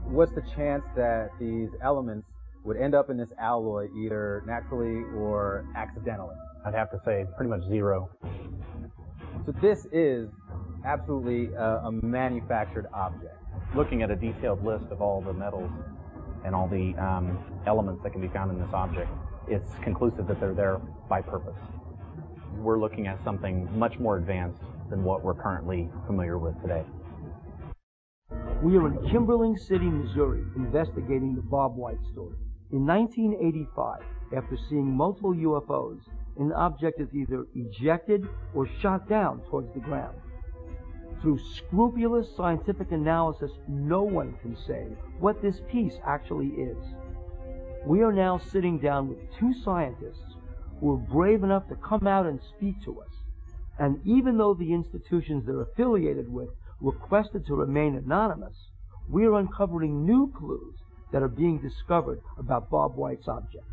What's the chance that these elements would end up in this alloy either naturally or accidentally? I'd have to say pretty much zero. So this is absolutely a, a manufactured object looking at a detailed list of all the metals and all the um, elements that can be found in this object, it's conclusive that they're there by purpose. We're looking at something much more advanced than what we're currently familiar with today. We are in Kimberling City, Missouri, investigating the Bob White story. In 1985, after seeing multiple UFOs, an object is either ejected or shot down towards the ground. Through scrupulous scientific analysis, no one can say what this piece actually is. We are now sitting down with two scientists who are brave enough to come out and speak to us. And even though the institutions they're affiliated with requested to remain anonymous, we are uncovering new clues that are being discovered about Bob White's object.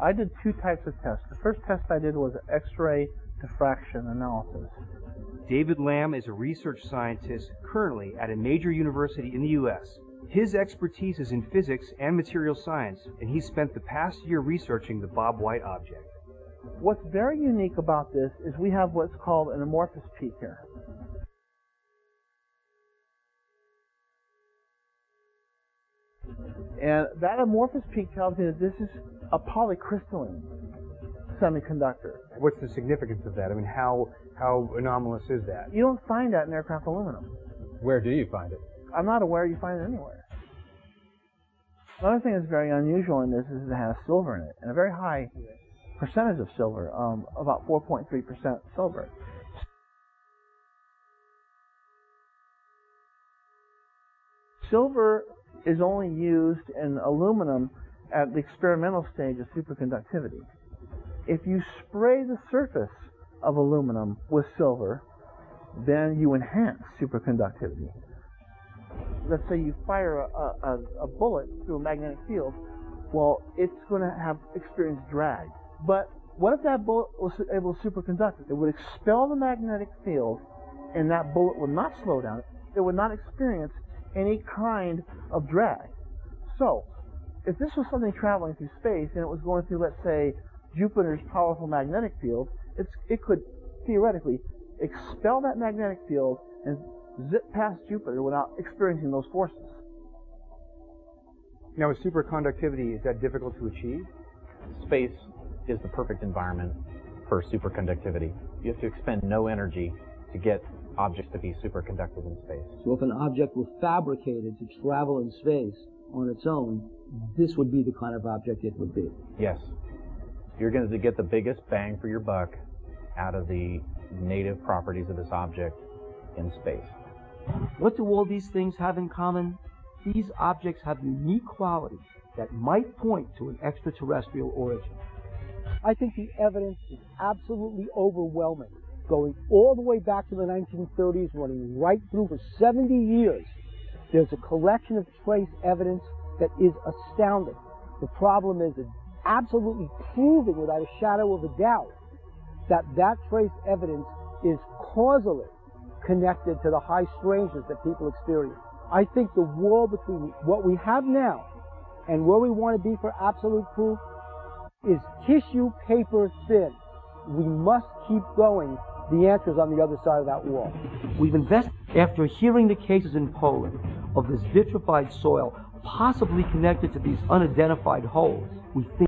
I did two types of tests. The first test I did was X-ray diffraction analysis. David Lamb is a research scientist currently at a major university in the U.S. His expertise is in physics and material science, and he spent the past year researching the Bob White object. What's very unique about this is we have what's called an amorphous peak here. And that amorphous peak tells me that this is a polycrystalline semiconductor. What's the significance of that? I mean, how how anomalous is that? You don't find that in aircraft aluminum. Where do you find it? I'm not aware you find it anywhere. Another thing that's very unusual in this is it has silver in it, and a very high percentage of silver, um, about 4.3% silver. Silver is only used in aluminum at the experimental stage of superconductivity. If you spray the surface of aluminum with silver, then you enhance superconductivity. Let's say you fire a, a, a bullet through a magnetic field, well, it's going to have experienced drag. But What if that bullet was able to superconduct? It would expel the magnetic field, and that bullet would not slow down. It would not experience any kind of drag. So, if this was something traveling through space and it was going through, let's say, Jupiter's powerful magnetic field, it could theoretically expel that magnetic field and zip past Jupiter without experiencing those forces. Now, with superconductivity, is that difficult to achieve? Space is the perfect environment for superconductivity. You have to expend no energy to get objects to be superconductive in space. So if an object were fabricated to travel in space on its own, this would be the kind of object it would be. Yes. You're going to get the biggest bang for your buck out of the native properties of this object in space. What do all these things have in common? These objects have unique qualities that might point to an extraterrestrial origin. I think the evidence is absolutely overwhelming. Going all the way back to the 1930s, running right through for 70 years, there's a collection of trace evidence that is astounding. The problem is absolutely proving without a shadow of a doubt that that trace evidence is causally connected to the high strangeness that people experience. I think the wall between what we have now and where we want to be for absolute proof is tissue paper thin. We must keep going. The answer is on the other side of that wall. We've invested, after hearing the cases in Poland of this vitrified soil possibly connected to these unidentified holes, we think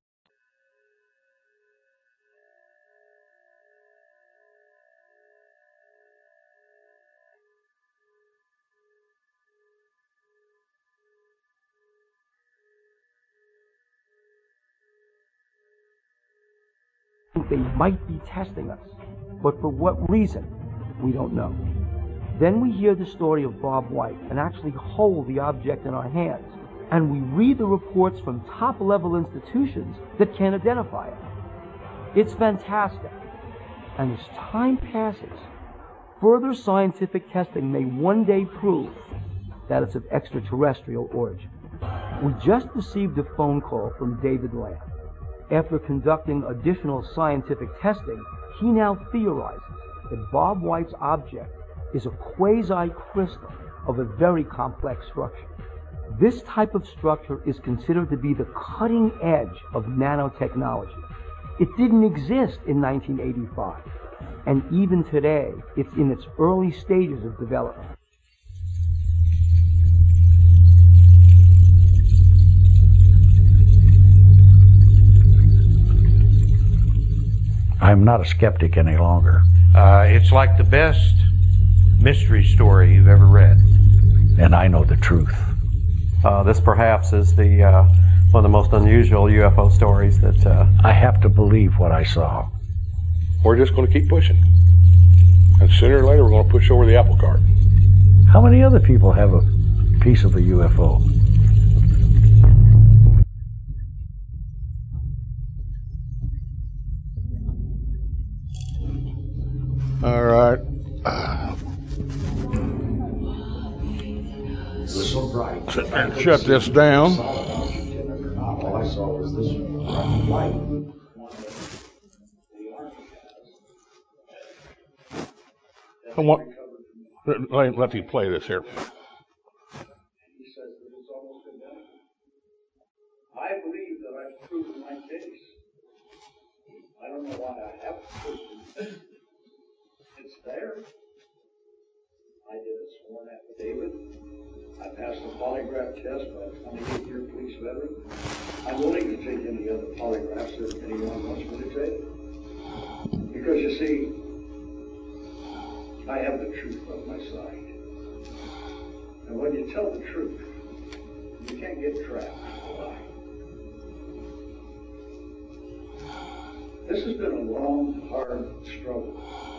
They might be testing us. But for what reason? We don't know. Then we hear the story of Bob White and actually hold the object in our hands. And we read the reports from top level institutions that can identify it. It's fantastic. And as time passes, further scientific testing may one day prove that it's of extraterrestrial origin. We just received a phone call from David Lamb. After conducting additional scientific testing, he now theorizes that Bob White's object is a quasi-crystal of a very complex structure. This type of structure is considered to be the cutting edge of nanotechnology. It didn't exist in 1985, and even today, it's in its early stages of development. I'm not a skeptic any longer. Uh, it's like the best mystery story you've ever read. And I know the truth. Uh, this perhaps is the uh, one of the most unusual UFO stories that. uh, I have to believe what I saw. We're just going to keep pushing. And sooner or later, we're going to push over the apple cart. How many other people have a piece of a UFO? All right. so bright. And shut this down. All I saw was this light. I want, let, let me play this here. I believe that I've proven my case. I don't know why I haven't proven It's there. I did a sworn affidavit. I passed the polygraph test by a 28-year police veteran. I'm willing to take any other polygraphs that anyone wants me to take. Because you see, I have the truth on my side. And when you tell the truth, you can't get trapped. This has been a long, hard struggle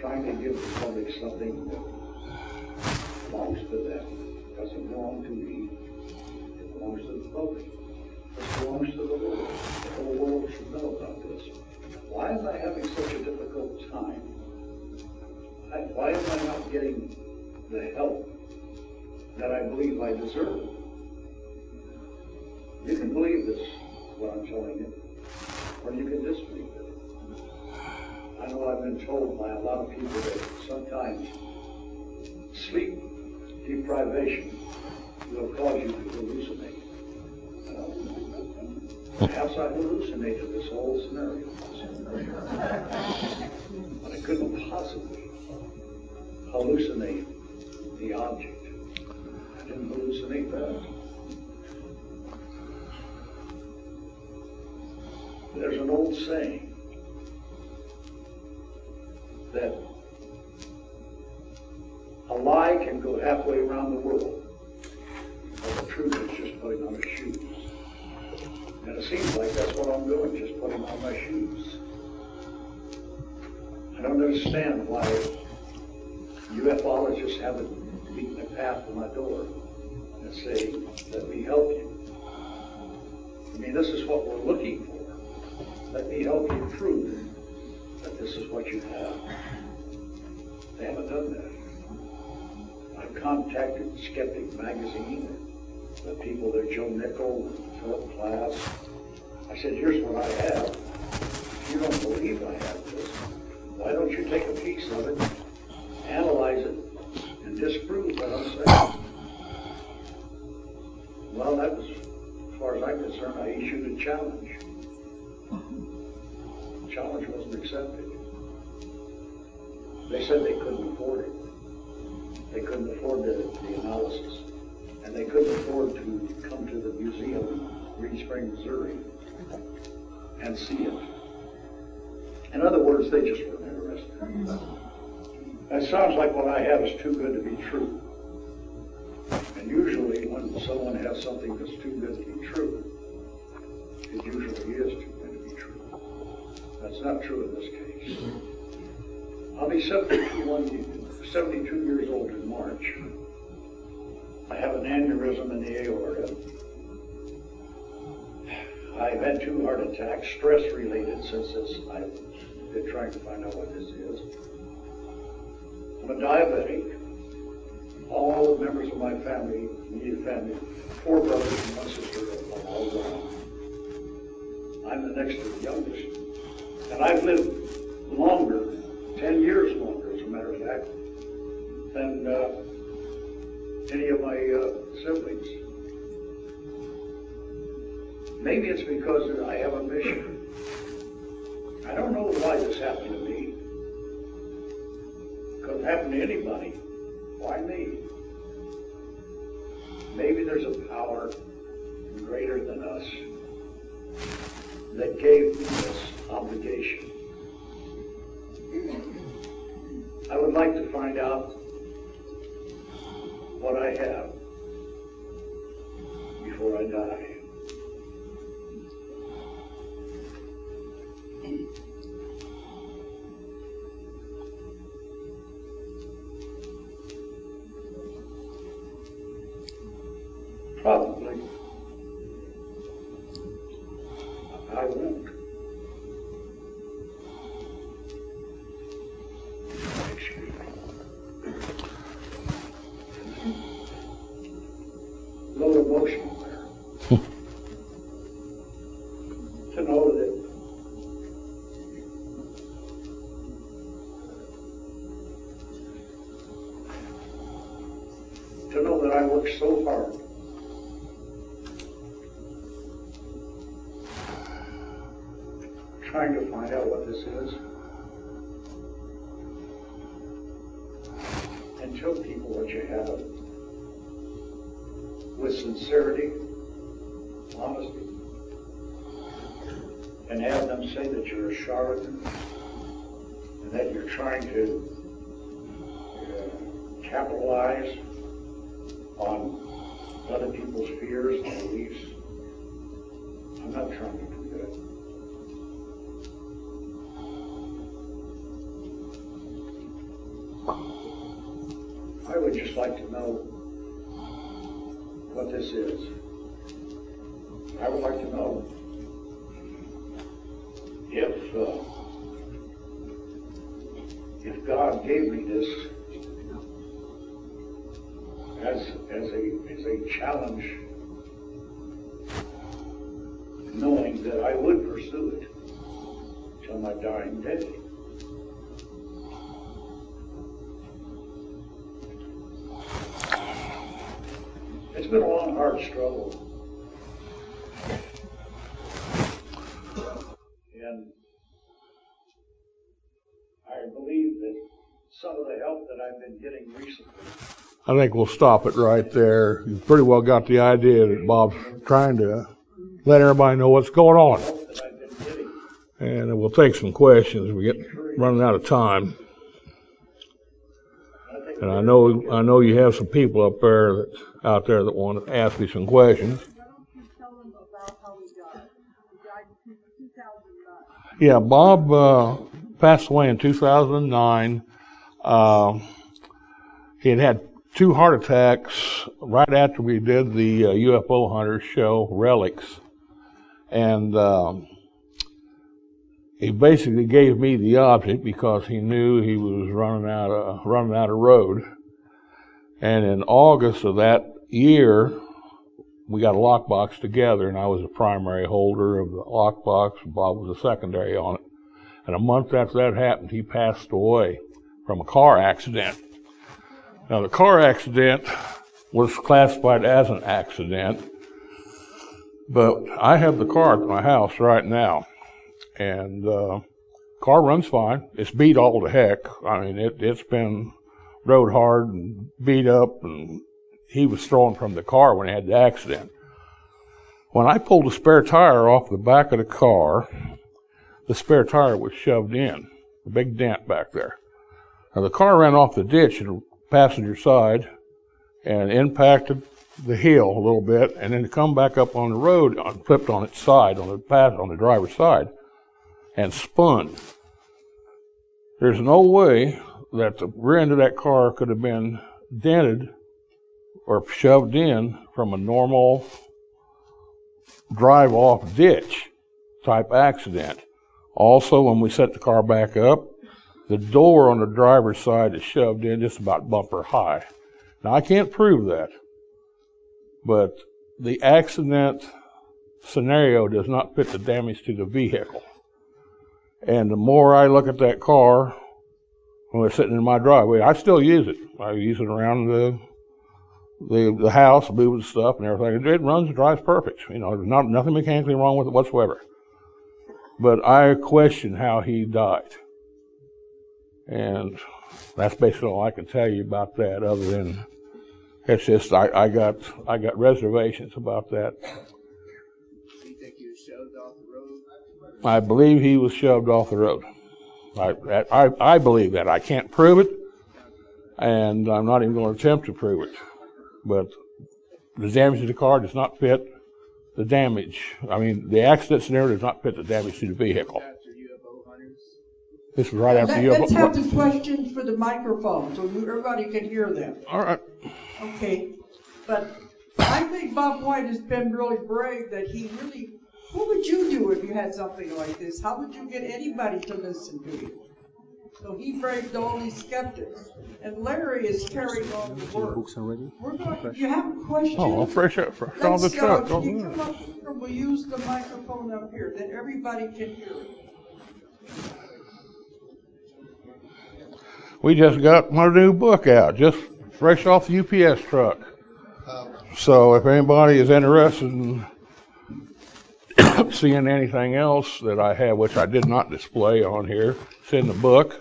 trying to give the public something that belongs to them, doesn't belong to me. It belongs to the public. It belongs to the world. The whole world should know about this. Why am I having such a difficult time? I, why am I not getting the help that I believe I deserve? You can believe this, what I'm telling you, or you can disbelieve it. I know I've been told by a lot of people that sometimes sleep deprivation will cause you to hallucinate. Uh, perhaps I hallucinated this whole scenario. but I couldn't possibly hallucinate the object. I didn't hallucinate that. There's an old saying is too good to be true. And usually when someone has something that's too good to be true, it usually is too good to be true. That's not true in this case. I'll be 71, 72 years old in March. I have an aneurysm in the aorta. I've had two heart attacks, stress related since this. I've been trying to find out what this is. I'm a diabetic. All the members of my family, immediate family, four brothers and one sister all gone. I'm the next to the youngest. And I've lived Maybe there's a power greater than us that gave me this obligation. I would like to find out what I have before I die. This is. And tell people what you have. With sincerity, honesty, and have them say that you're a charlatan and that you're trying to uh, capitalize knowing that I would pursue it till my dying day. It's been a long, hard struggle. I think we'll stop it right there. You pretty well got the idea that Bob's trying to let everybody know what's going on. And we'll take some questions. We get running out of time. And I know I know you have some people up there that out there that want to ask you some questions. Yeah, Bob uh, passed away in 2009. Uh, he had had two heart attacks right after we did the uh, UFO Hunters show, Relics. And um, he basically gave me the object because he knew he was running out of, running out of road. And in August of that year, we got a lockbox together, and I was the primary holder of the lockbox, Bob was the secondary on it. And a month after that happened, he passed away from a car accident. Now, the car accident was classified as an accident, but I have the car at my house right now, and uh, car runs fine. It's beat all to heck. I mean, it, it's been rode hard and beat up, and he was thrown from the car when he had the accident. When I pulled the spare tire off the back of the car, the spare tire was shoved in, a big dent back there. Now the car ran off the ditch and passenger side and impacted the hill a little bit, and then come back up on the road, on, flipped on its side, on the path, on the driver's side, and spun. There's no way that the rear end of that car could have been dented or shoved in from a normal drive off ditch type accident. Also, when we set the car back up, the door on the driver's side is shoved in just about bumper high. Now, I can't prove that, but the accident scenario does not fit the damage to the vehicle. And the more I look at that car when it's sitting in my driveway, I still use it. I use it around the the the house, moving stuff and everything. It runs and drives perfect. You know, there's not nothing mechanically wrong with it whatsoever. But I question how he died. And that's basically all I can tell you about that, other than it's just I, I got I got reservations about that. Do you think he was shoved off the road? I believe he was shoved off the road. I, I, I believe that. I can't prove it, and I'm not even going to attempt to prove it. But the damage to the car does not fit the damage. I mean, the accident scenario does not fit the damage to the vehicle. This was right after Let, you. Let's have the questions for the microphone so you, everybody can hear them. All right. Okay, but I think Bob White has been really brave that he really. What would you do if you had something like this? How would you get anybody to listen to you? So he braved all these skeptics, and Larry is carrying on the work. Books already? We're going. You have a question? Oh, I'll fresh up, fresh on the Let's, uh, truck. Can you Oh, come up here? We'll use the microphone up here, then everybody can hear it. We just got my new book out, just fresh off the UPS truck. So if anybody is interested in seeing anything else that I have, which I did not display on here. It's in the book.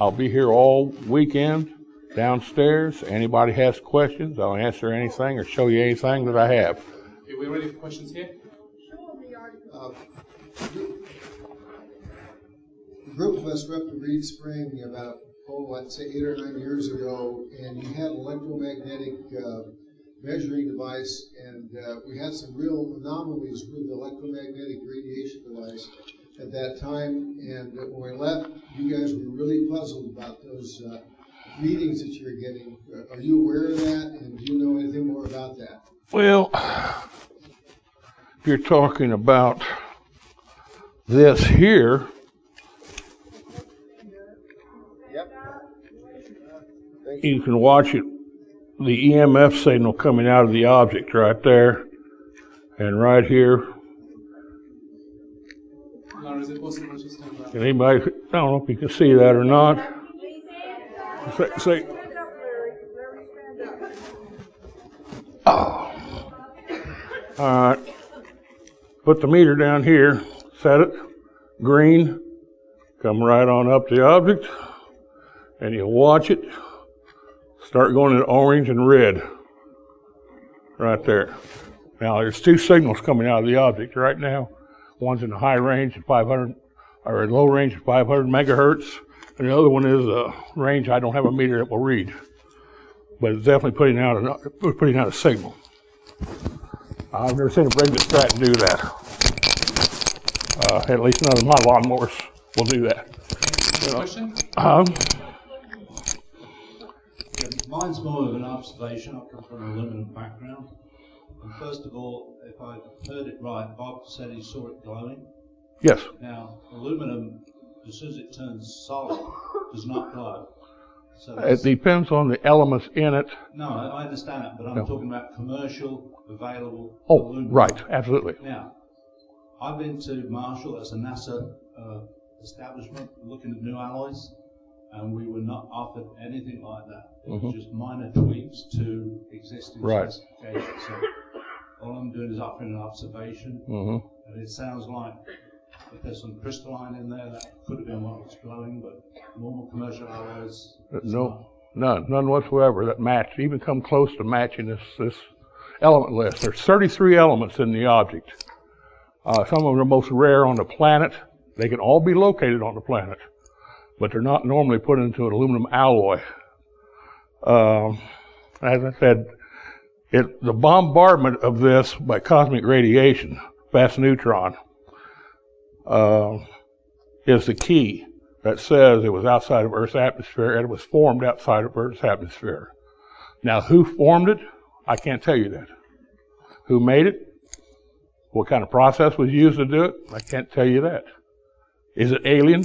I'll be here all weekend downstairs. Anybody has questions, I'll answer anything or show you anything that I have. Okay, we ready for questions here? Uh, A group of us were up to Reeds Spring about, oh, I'd say eight or nine years ago, and you had electromagnetic uh, measuring device, and uh, we had some real anomalies with the electromagnetic radiation device at that time. And when we left, you guys were really puzzled about those uh, readings that you were getting. Are you aware of that, and do you know anything more about that? Well, you're talking about this here, you can watch it, the EMF signal coming out of the object right there, and right here. Can anybody, I don't know if you can see that or not. Say, say, oh. All right. Put the meter down here, set it, green, come right on up the object, and you watch it start going to orange and red right there. Now there's two signals coming out of the object right now. One's in the high range at 500, or low range at 500 megahertz, and the other one is a range I don't have a meter that will read, but it's definitely putting out a, putting out a signal. I've never seen a Briggs Stratton do that. Uh, at least none of my lawnmowers will do that. You know, um, Mine's more of an observation. I come from an aluminum background. And first of all, if I heard it right, Bob said he saw it glowing. Yes. Now, aluminum, as soon as it turns solid, does not glow. So It depends on the elements in it. no, I understand that, but I'm No. talking about commercial, available Oh, aluminum. right, absolutely. Now, I've been to Marshall, that's a NASA uh, establishment, looking at new alloys, and we were not offered anything like that. It was Mhm. just minor tweaks to existing Right. specifications. So all I'm doing is offering an observation, Mhm. and it sounds like if there's some crystalline in there, that could have been what was glowing, but normal commercial alloys. No, none, none whatsoever that match, even come close to matching this, this element list. There's 33 elements in the object. Uh, some of them are most rare on the planet. They can all be located on the planet, but they're not normally put into an aluminum alloy. Um, as I said, it, the bombardment of this by cosmic radiation, fast neutron, uh, is the key that says it was outside of Earth's atmosphere and it was formed outside of Earth's atmosphere. Now, who formed it? I can't tell you that. Who made it? What kind of process was used to do it? I can't tell you that. Is it alien?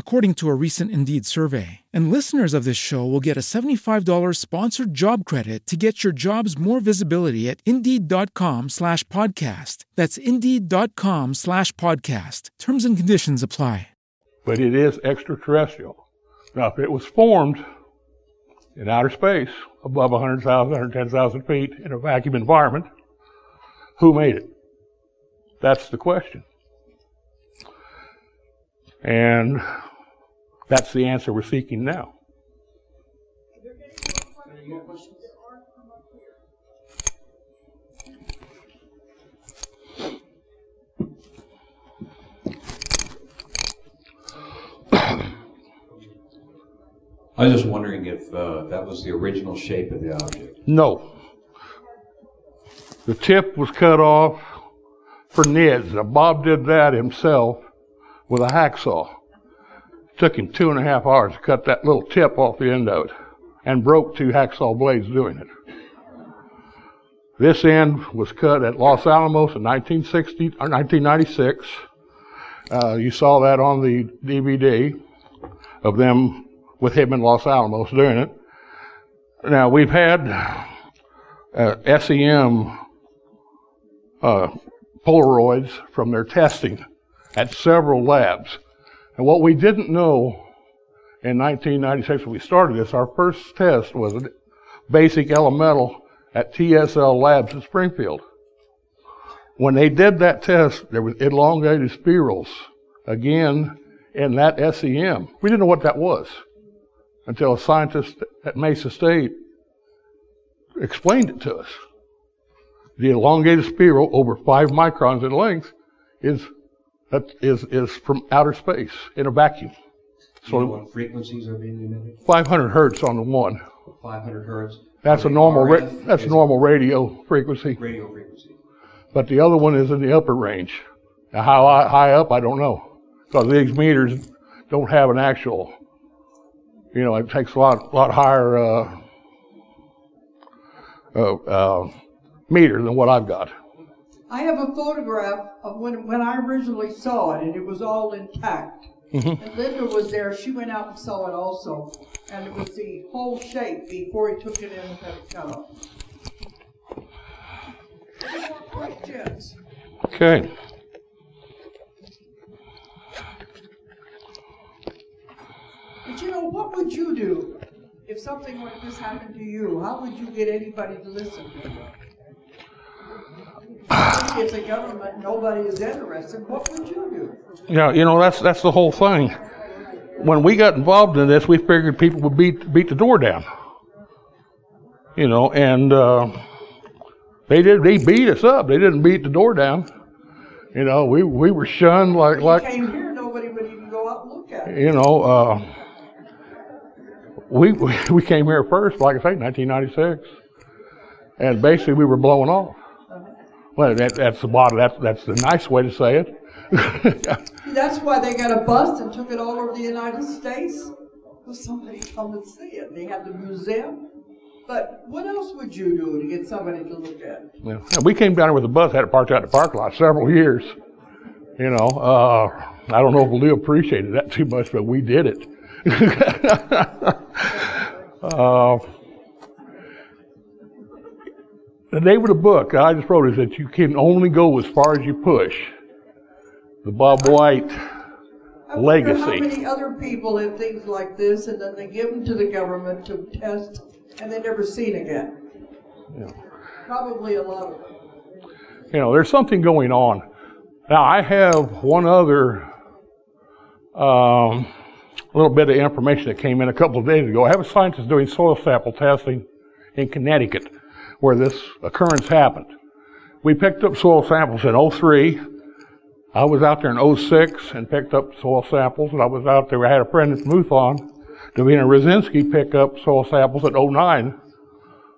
according to a recent Indeed survey. And listeners of this show will get a $75 sponsored job credit to get your jobs more visibility at Indeed.com slash podcast. That's Indeed.com slash podcast. Terms and conditions apply. But it is extraterrestrial. Now, if it was formed in outer space above 100,000, 110,000 feet in a vacuum environment, who made it? That's the question. And that's the answer we're seeking now. Any more questions? I was just wondering if uh, that was the original shape of the object. No. The tip was cut off for NIDS. Now, Bob did that himself with a hacksaw. Took him two and a half hours to cut that little tip off the end of it and broke two hacksaw blades doing it. This end was cut at Los Alamos in 1960 or 1996. Uh, you saw that on the DVD of them with him in Los Alamos doing it. Now we've had uh, SEM uh, Polaroids from their testing at several labs. And what we didn't know in 1996 when we started this, our first test was a basic elemental at TSL Labs in Springfield. When they did that test, there was elongated spirals again in that SEM. We didn't know what that was until a scientist at Mesa State explained it to us. The elongated spiral over five microns in length is is is from outer space in a vacuum. So you know what frequencies are being emitted? 500 hertz on the one. 500 hertz. That's a normal ra- that's normal radio frequency. Radio frequency. But the other one is in the upper range. Now, how high up, I don't know, because these meters don't have an actual. You know, it takes a lot lot higher uh, uh, uh, meter than what I've got. I have a photograph of when when I originally saw it, and it was all intact. Mm-hmm. And Linda was there. She went out and saw it also, and it was the whole shape before he took it in and had it cut off. Any more questions? Okay. But you know, what would you do if something like this happened to you? How would you get anybody to listen to you? If the government, nobody is interested, what would you do? Yeah, you know that's that's the whole thing. When we got involved in this, we figured people would beat beat the door down. You know, and uh, they did. They beat us up. They didn't beat the door down. You know, we we were shunned like When like you came here, nobody would even go out and look at it. you know. Uh, we we came here first, like I say, 1996, and basically we were blown off. Well, that, that's the bottom. That's that's the nice way to say it. That's why they got a bus and took it all over the United States. For somebody to come and see it. They had the museum. But what else would you do to get somebody to look at it? Yeah. We came down here with a bus, had it parked out in the parking lot several years. You know, uh, I don't know if Lou appreciated that too much, but we did it. uh, the name of the book I just wrote is that you can only go as far as you push. The Bob White I wonder how legacy. many other people have things like this and then they give them to the government to test and they're never seen again? Yeah. Probably a lot of them. you know, there's something going on. Now, I have one other um, little bit of information that came in a couple of days ago. I have a scientist doing soil sample testing in Connecticut where this occurrence happened. We picked up soil samples in 03. I was out there in 06 and picked up soil samples, and I was out there. I had a friend at MUFON, Davina Rosinski, pick up soil samples at 09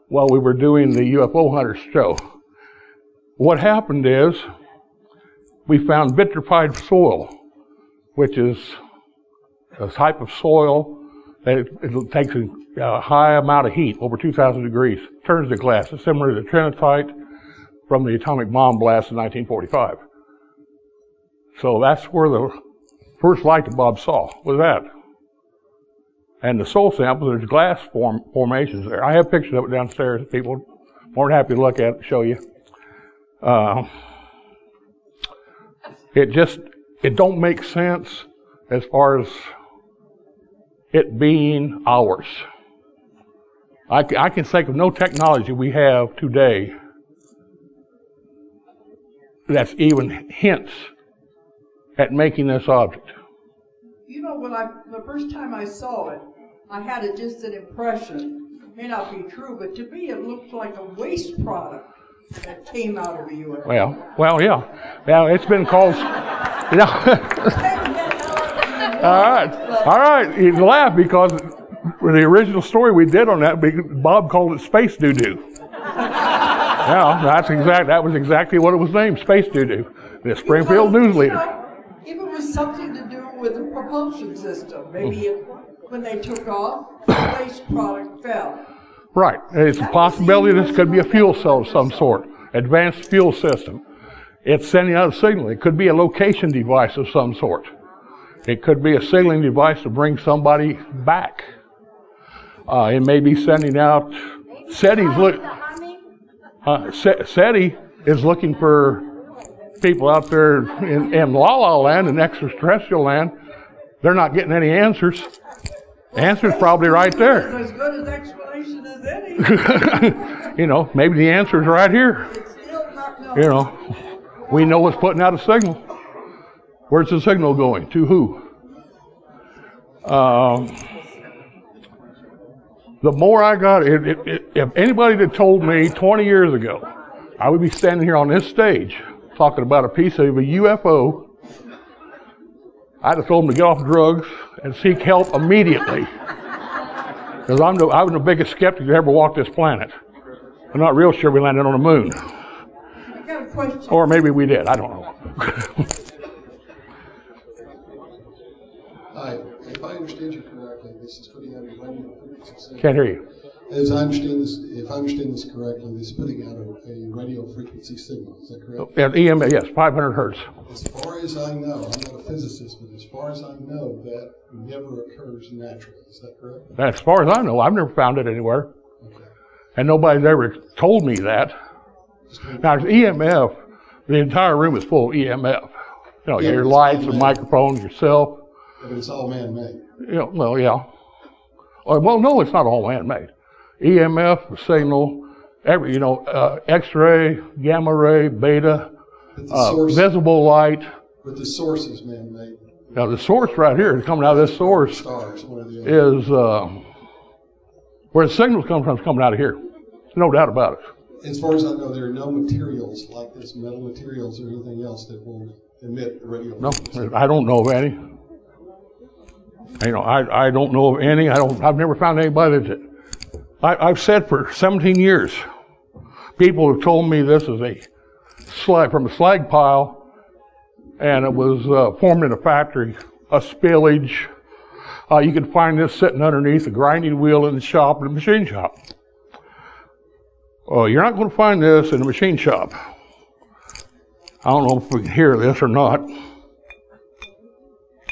while we were doing the UFO Hunters show. What happened is we found vitrified soil, which is a type of soil it, it takes a, high amount of heat, over 2,000 degrees, turns to glass. It's similar to the trinitite from the atomic bomb blast in 1945. So that's where the first light that Bob saw was that. And the soil sample, there's glass form, formations there. I have pictures of it downstairs. People more than happy to look at it, show you. Uh, it just it don't make sense as far as it being ours. I, I can think of no technology we have today that's even hints at making this object. You know, when I the first time I saw it, I had a, just an impression. It may not be true, but to me it looked like a waste product that came out of the UFO. Well, well, yeah. Well, it's been called. You know. All right, all right. You laugh because the original story we did on that, Bob called it space doo doo. Yeah, that's exact. That was exactly what it was named, Space Doo-Doo. The Springfield News Leader. If it was something to do with the propulsion system, maybe Mm. it, when they took off, the waste product fell. Right. It's a possibility this could be a fuel cell of some sort, advanced fuel system. It's sending out a signal. It could be a location device of some sort. It could be a signaling device to bring somebody back. Uh, it may be sending out. SETI's look. Uh, SETI is looking for people out there in, in La La Land and extraterrestrial land. They're not getting any answers. Answer's probably right there. As good an explanation as any. you know, maybe the answer's right here. You know, we know what's putting out a signal. Where's the signal going? To who? Um, the more I got, it, it, it, if anybody had told me 20 years ago, I would be standing here on this stage talking about a piece of a UFO, I'd have told them to get off drugs and seek help immediately. Because I'm the, I was the biggest skeptic that ever walked this planet. I'm not real sure we landed on the moon. I got a question. Or maybe we did. I don't know. if I understand you correctly, this is putting out a radio frequency signal. Can't hear you. As I understand this, if I understand this correctly, this is putting out a, a radio frequency signal, is that correct? Oh, yeah, EM, yes, 500 hertz. As far as I know, I'm not a physicist, but as far as I know, that never occurs naturally, is that correct? As far as I know, I've never found it anywhere. And nobody's ever told me that. Now, EMF, the entire room is full of EMF. You know, Yeah, your lights, the microphones, yourself. But it's all man-made. Yeah, well, yeah. Uh, well, no, it's not all man-made. EMF, signal, every, you know, uh, X-ray, gamma ray, beta, uh, source- visible light. But the source is man-made. Now, the source right here, coming out of this source, Stars, one the other. is uh, where the signal's coming from. Is coming out of here. No doubt about it. As far as I know, there are no materials like this, metal materials or anything else that will emit radio. No. I don't know of any. You know, I, I don't know of any. I don't. I've never found anybody that. I, I've said for 17 years, people have told me this is a slag from a slag pile, and it was uh, formed in a factory, a spillage. Uh, you can find this sitting underneath a grinding wheel in the shop, in the machine shop. Oh, you're not going to find this in a machine shop. I don't know if we can hear this or not.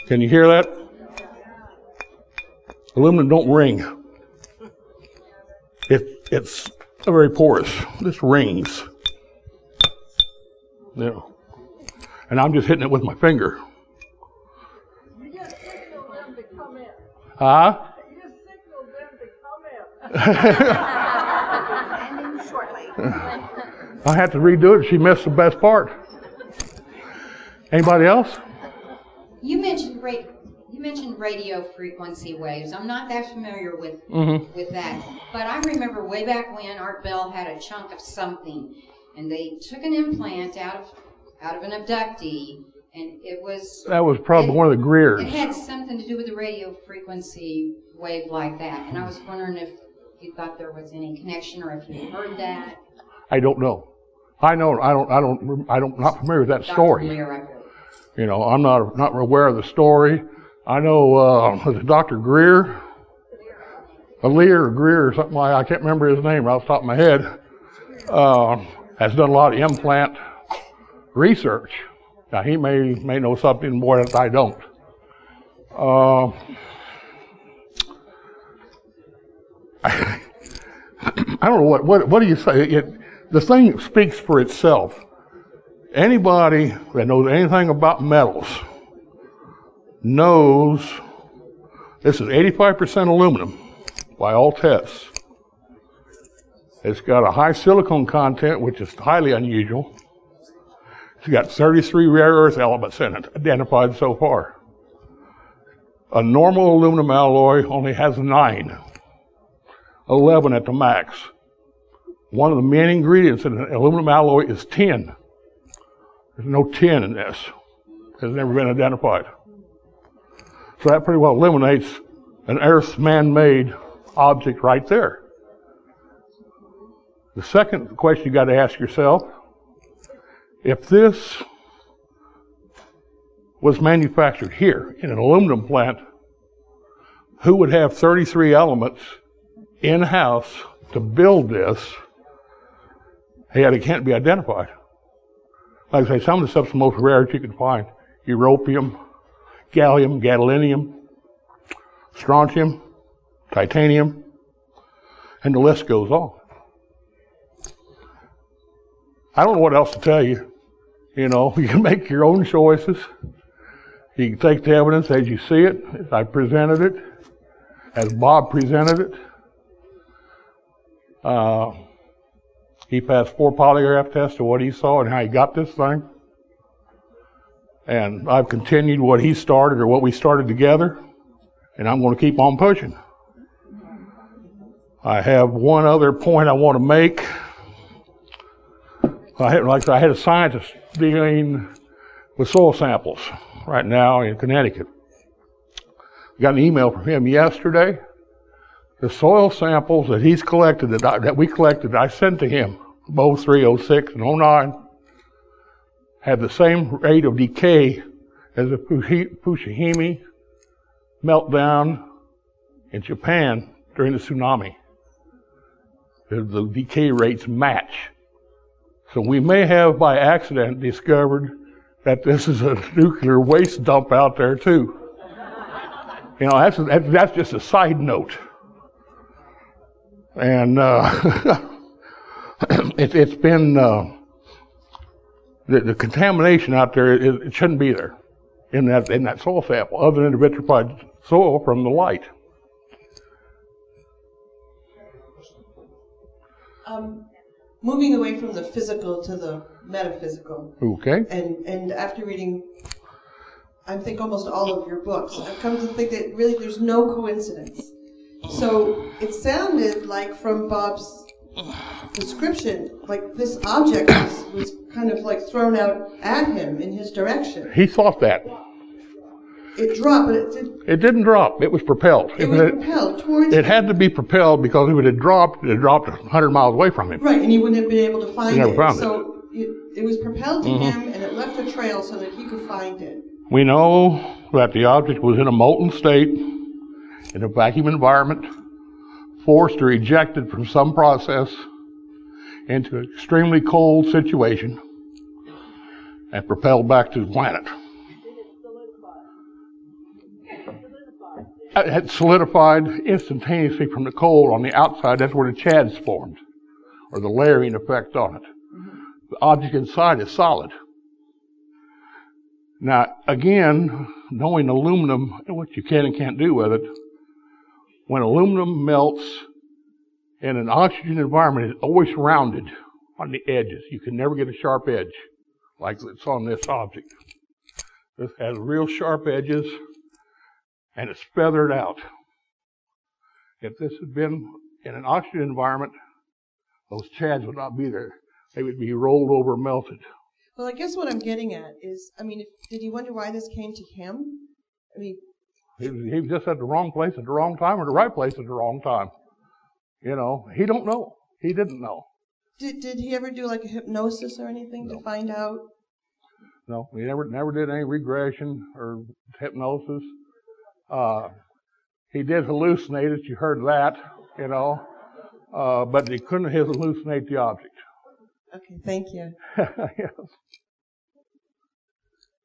Can you hear that? Aluminum don't ring. It, it's very porous. This rings. You know. And I'm just hitting it with my finger. You just signal them to come in. Huh? You just signal them to come in. Ending shortly. I had to redo it. She missed the best part. Anybody else? You mentioned ra- you mentioned radio frequency waves. I'm not that familiar with Mhm. with that, but I remember way back when Art Bell had a chunk of something, and they took an implant out of out of an abductee, and it was That was probably it- one of the Greers. It had something to do with the radio frequency wave like that, and I was wondering if you thought there was any connection or if you heard that. I don't know. I know. I don't. I don't. I don't. Not familiar with that Dr. story. Leir. You know, I'm not not aware of the story. I know uh, Dr. Greer, a or Greer or something like I can't remember his name right off the top of my head. Uh, has done a lot of implant research. Now he may may know something more that I don't. Uh, I don't know what what what do you say? It, the thing speaks for itself. Anybody that knows anything about metals knows this is 85% aluminum by all tests. It's got a high silicon content, which is highly unusual. It's got 33 rare earth elements in it, identified so far. A normal aluminum alloy only has nine, 11 at the max. One of the main ingredients in an aluminum alloy is tin. There's no tin in this. It Has never been identified. So that pretty well eliminates an Earth's man-made object right there. The second question you got to ask yourself if this was manufactured here in an aluminum plant, who would have 33 elements in house to build this? Yet it can't be identified. Like I say, some of the stuff's the most rare that you can find europium, gallium, gadolinium, strontium, titanium, and the list goes on. I don't know what else to tell you. You know, you can make your own choices. You can take the evidence as you see it, as I presented it, as Bob presented it. Uh, he passed four polygraph tests of what he saw and how he got this thing. And I've continued what he started or what we started together, and I'm going to keep on pushing. I have one other point I want to make. I had, like I had a scientist dealing with soil samples right now in Connecticut. Got an email from him yesterday. The soil samples that he's collected, that, I, that we collected, I sent to him, both 03, 06, and 09, had the same rate of decay as the Fukushima meltdown in Japan during the tsunami. The, decay rates match. So we may have by accident discovered that this is a nuclear waste dump out there too. You know, that's, that's just a side note. And uh, it, has been, uh, the, the, contamination out there, it, it, shouldn't be there in that, in that soil sample, other than the vitrified soil from the light. Um, moving away from the physical to the metaphysical. Okay. And and after reading, I think almost all of your books, I've come to think that really there's no coincidence. So it sounded like from Bob's description, like this object was, was kind of like thrown out at him in his direction. He thought that. It dropped, but it did. It didn't drop. It was propelled. It, was propelled towards. It had to be propelled because if it had dropped, it had dropped 100 miles away from him. Right, and he wouldn't have been able to find it. Found so it. it, it was propelled to Mhm. him, and it left a trail so that he could find it. We know that the object was in a molten state, in a vacuum environment, forced or ejected from some process into an extremely cold situation, and propelled back to the planet. It had solidified instantaneously from the cold on the outside. That's where the chads formed, or the layering effect on it. The object inside is solid. Now, again, knowing aluminum and what you can and can't do with it, when aluminum melts in an oxygen environment, it's always rounded on the edges. You can never get a sharp edge like it's on this object. This has real sharp edges and it's feathered out. If this had been in an oxygen environment, those chads would not be there. They would be rolled over, melted. Well, I guess what I'm getting at is, I mean, if, did you wonder why this came to him? I mean, He was, he was just at the wrong place at the wrong time or the right place at the wrong time. You know, he don't know. He didn't know. did, did he ever do like a hypnosis or anything to find out? No, he never never did any regression or hypnosis. Uh, he did hallucinate it. You heard that, you know, uh, but he couldn't hallucinate the object. Okay, thank you. yes.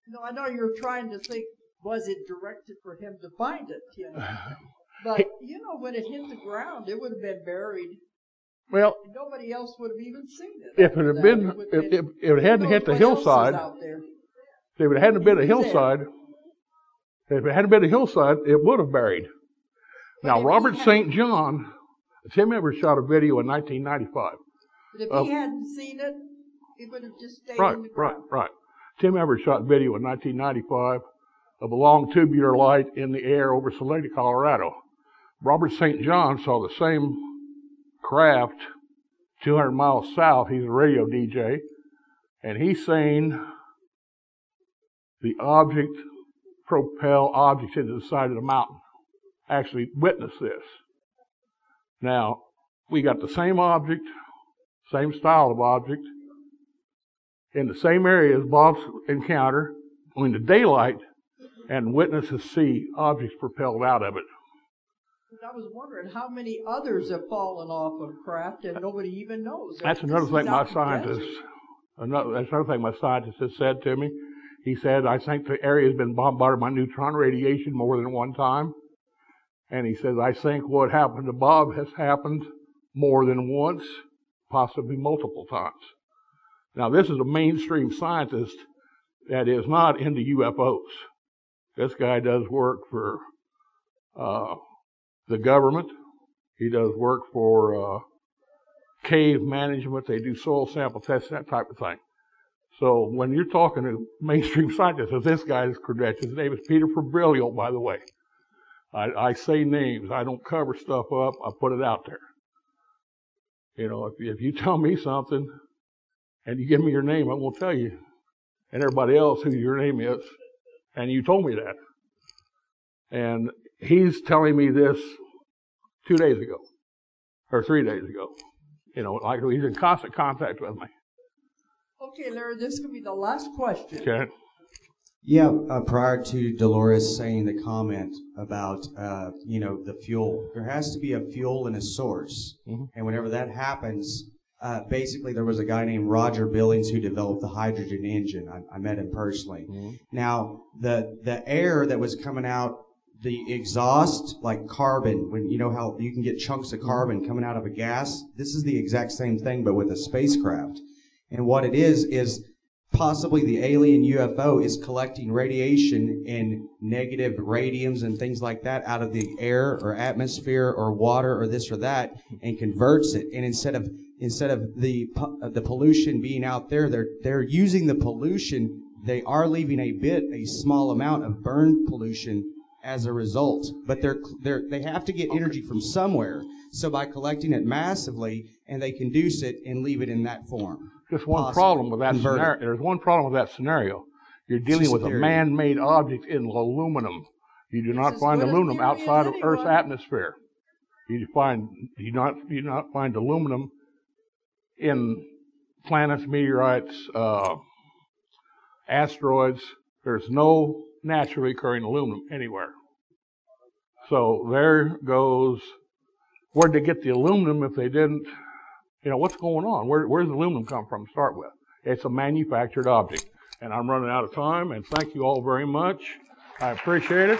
No, I know you're trying to think, was it directed for him to find it? You know? But, you know, when it hit the ground, it would have been buried. Well, Nobody else would have even seen it. if it had been, would if, been- if it hadn't hit the knows what else is hillside, out there. if it hadn't been a was there. hillside, if it hadn't been a hillside, it would have buried. Now, Robert St. John, Tim Edwards shot a video in 1995. But if he hadn't seen it, it would have just stayed Right, in the right, ground. right. Tim Edwards shot video in 1995 of a long tubular light in the air over Salida, Colorado. Robert St. John saw the same craft 200 miles south. He's a radio DJ, and he's saying the object propel objects into the side of the mountain. Actually, witness this. Now, we got the same object, same style of object, in the same area as Bob's encounter, in the daylight, and witnesses see objects propelled out of it. I was wondering how many others have fallen off of craft and nobody even knows. That's another thing my scientist, another, that's another thing my scientist has said to me. He said, I think the area has been bombarded by neutron radiation more than one time. And he says, I think what happened to Bob has happened more than once, possibly multiple times. Now, this is a mainstream scientist that is not into UFOs. This guy does work for uh, the government. He does work for uh, cave management. They do soil sample tests, that type of thing. So when you're talking to mainstream scientists, this guy's credentials, his name is Peter Fabrilio, by the way. I, I, say names. I don't cover stuff up. I put it out there. You know, if, if you tell me something and you give me your name, I won't tell you and everybody else who your name is. And you told me that. And he's telling me this two days ago or three days ago. You know, like he's in constant contact with me. Okay, Larry, this could be the last question. Okay. Yeah, uh, prior to Dolores saying the comment about, uh, you know, the fuel, there has to be a fuel and a source. Mm-hmm. And whenever that happens, uh, basically there was a guy named Roger Billings who developed the hydrogen engine. I, I met him personally. Mm-hmm. Now, the, the air that was coming out, the exhaust, like carbon, when you know how you can get chunks of carbon coming out of a gas, this is the exact same thing, but with a spacecraft. And what it is, is possibly the alien UFO is collecting radiation and negative radiums and things like that out of the air or atmosphere or water or this or that and converts it. And instead of instead of the uh, the pollution being out there, they're they're using the pollution. They are leaving a bit, a small amount of burn pollution as a result. But they're they're they have to get energy from somewhere. So by collecting it massively, and they conduce it and leave it in that form. Just one Possibly. problem with that Convert scenario. There's one problem with that scenario. You're dealing with a man-made object in aluminum. You do not find aluminum outside of Earth's atmosphere. You find you not you not find aluminum in planets, meteorites, uh, asteroids. There's no naturally occurring aluminum anywhere. So there goes. Where'd they get the aluminum if they didn't? You know what's going on? Where, where's the aluminum come from? to Start with. It's a manufactured object. And I'm running out of time. And thank you all very much. I appreciate it.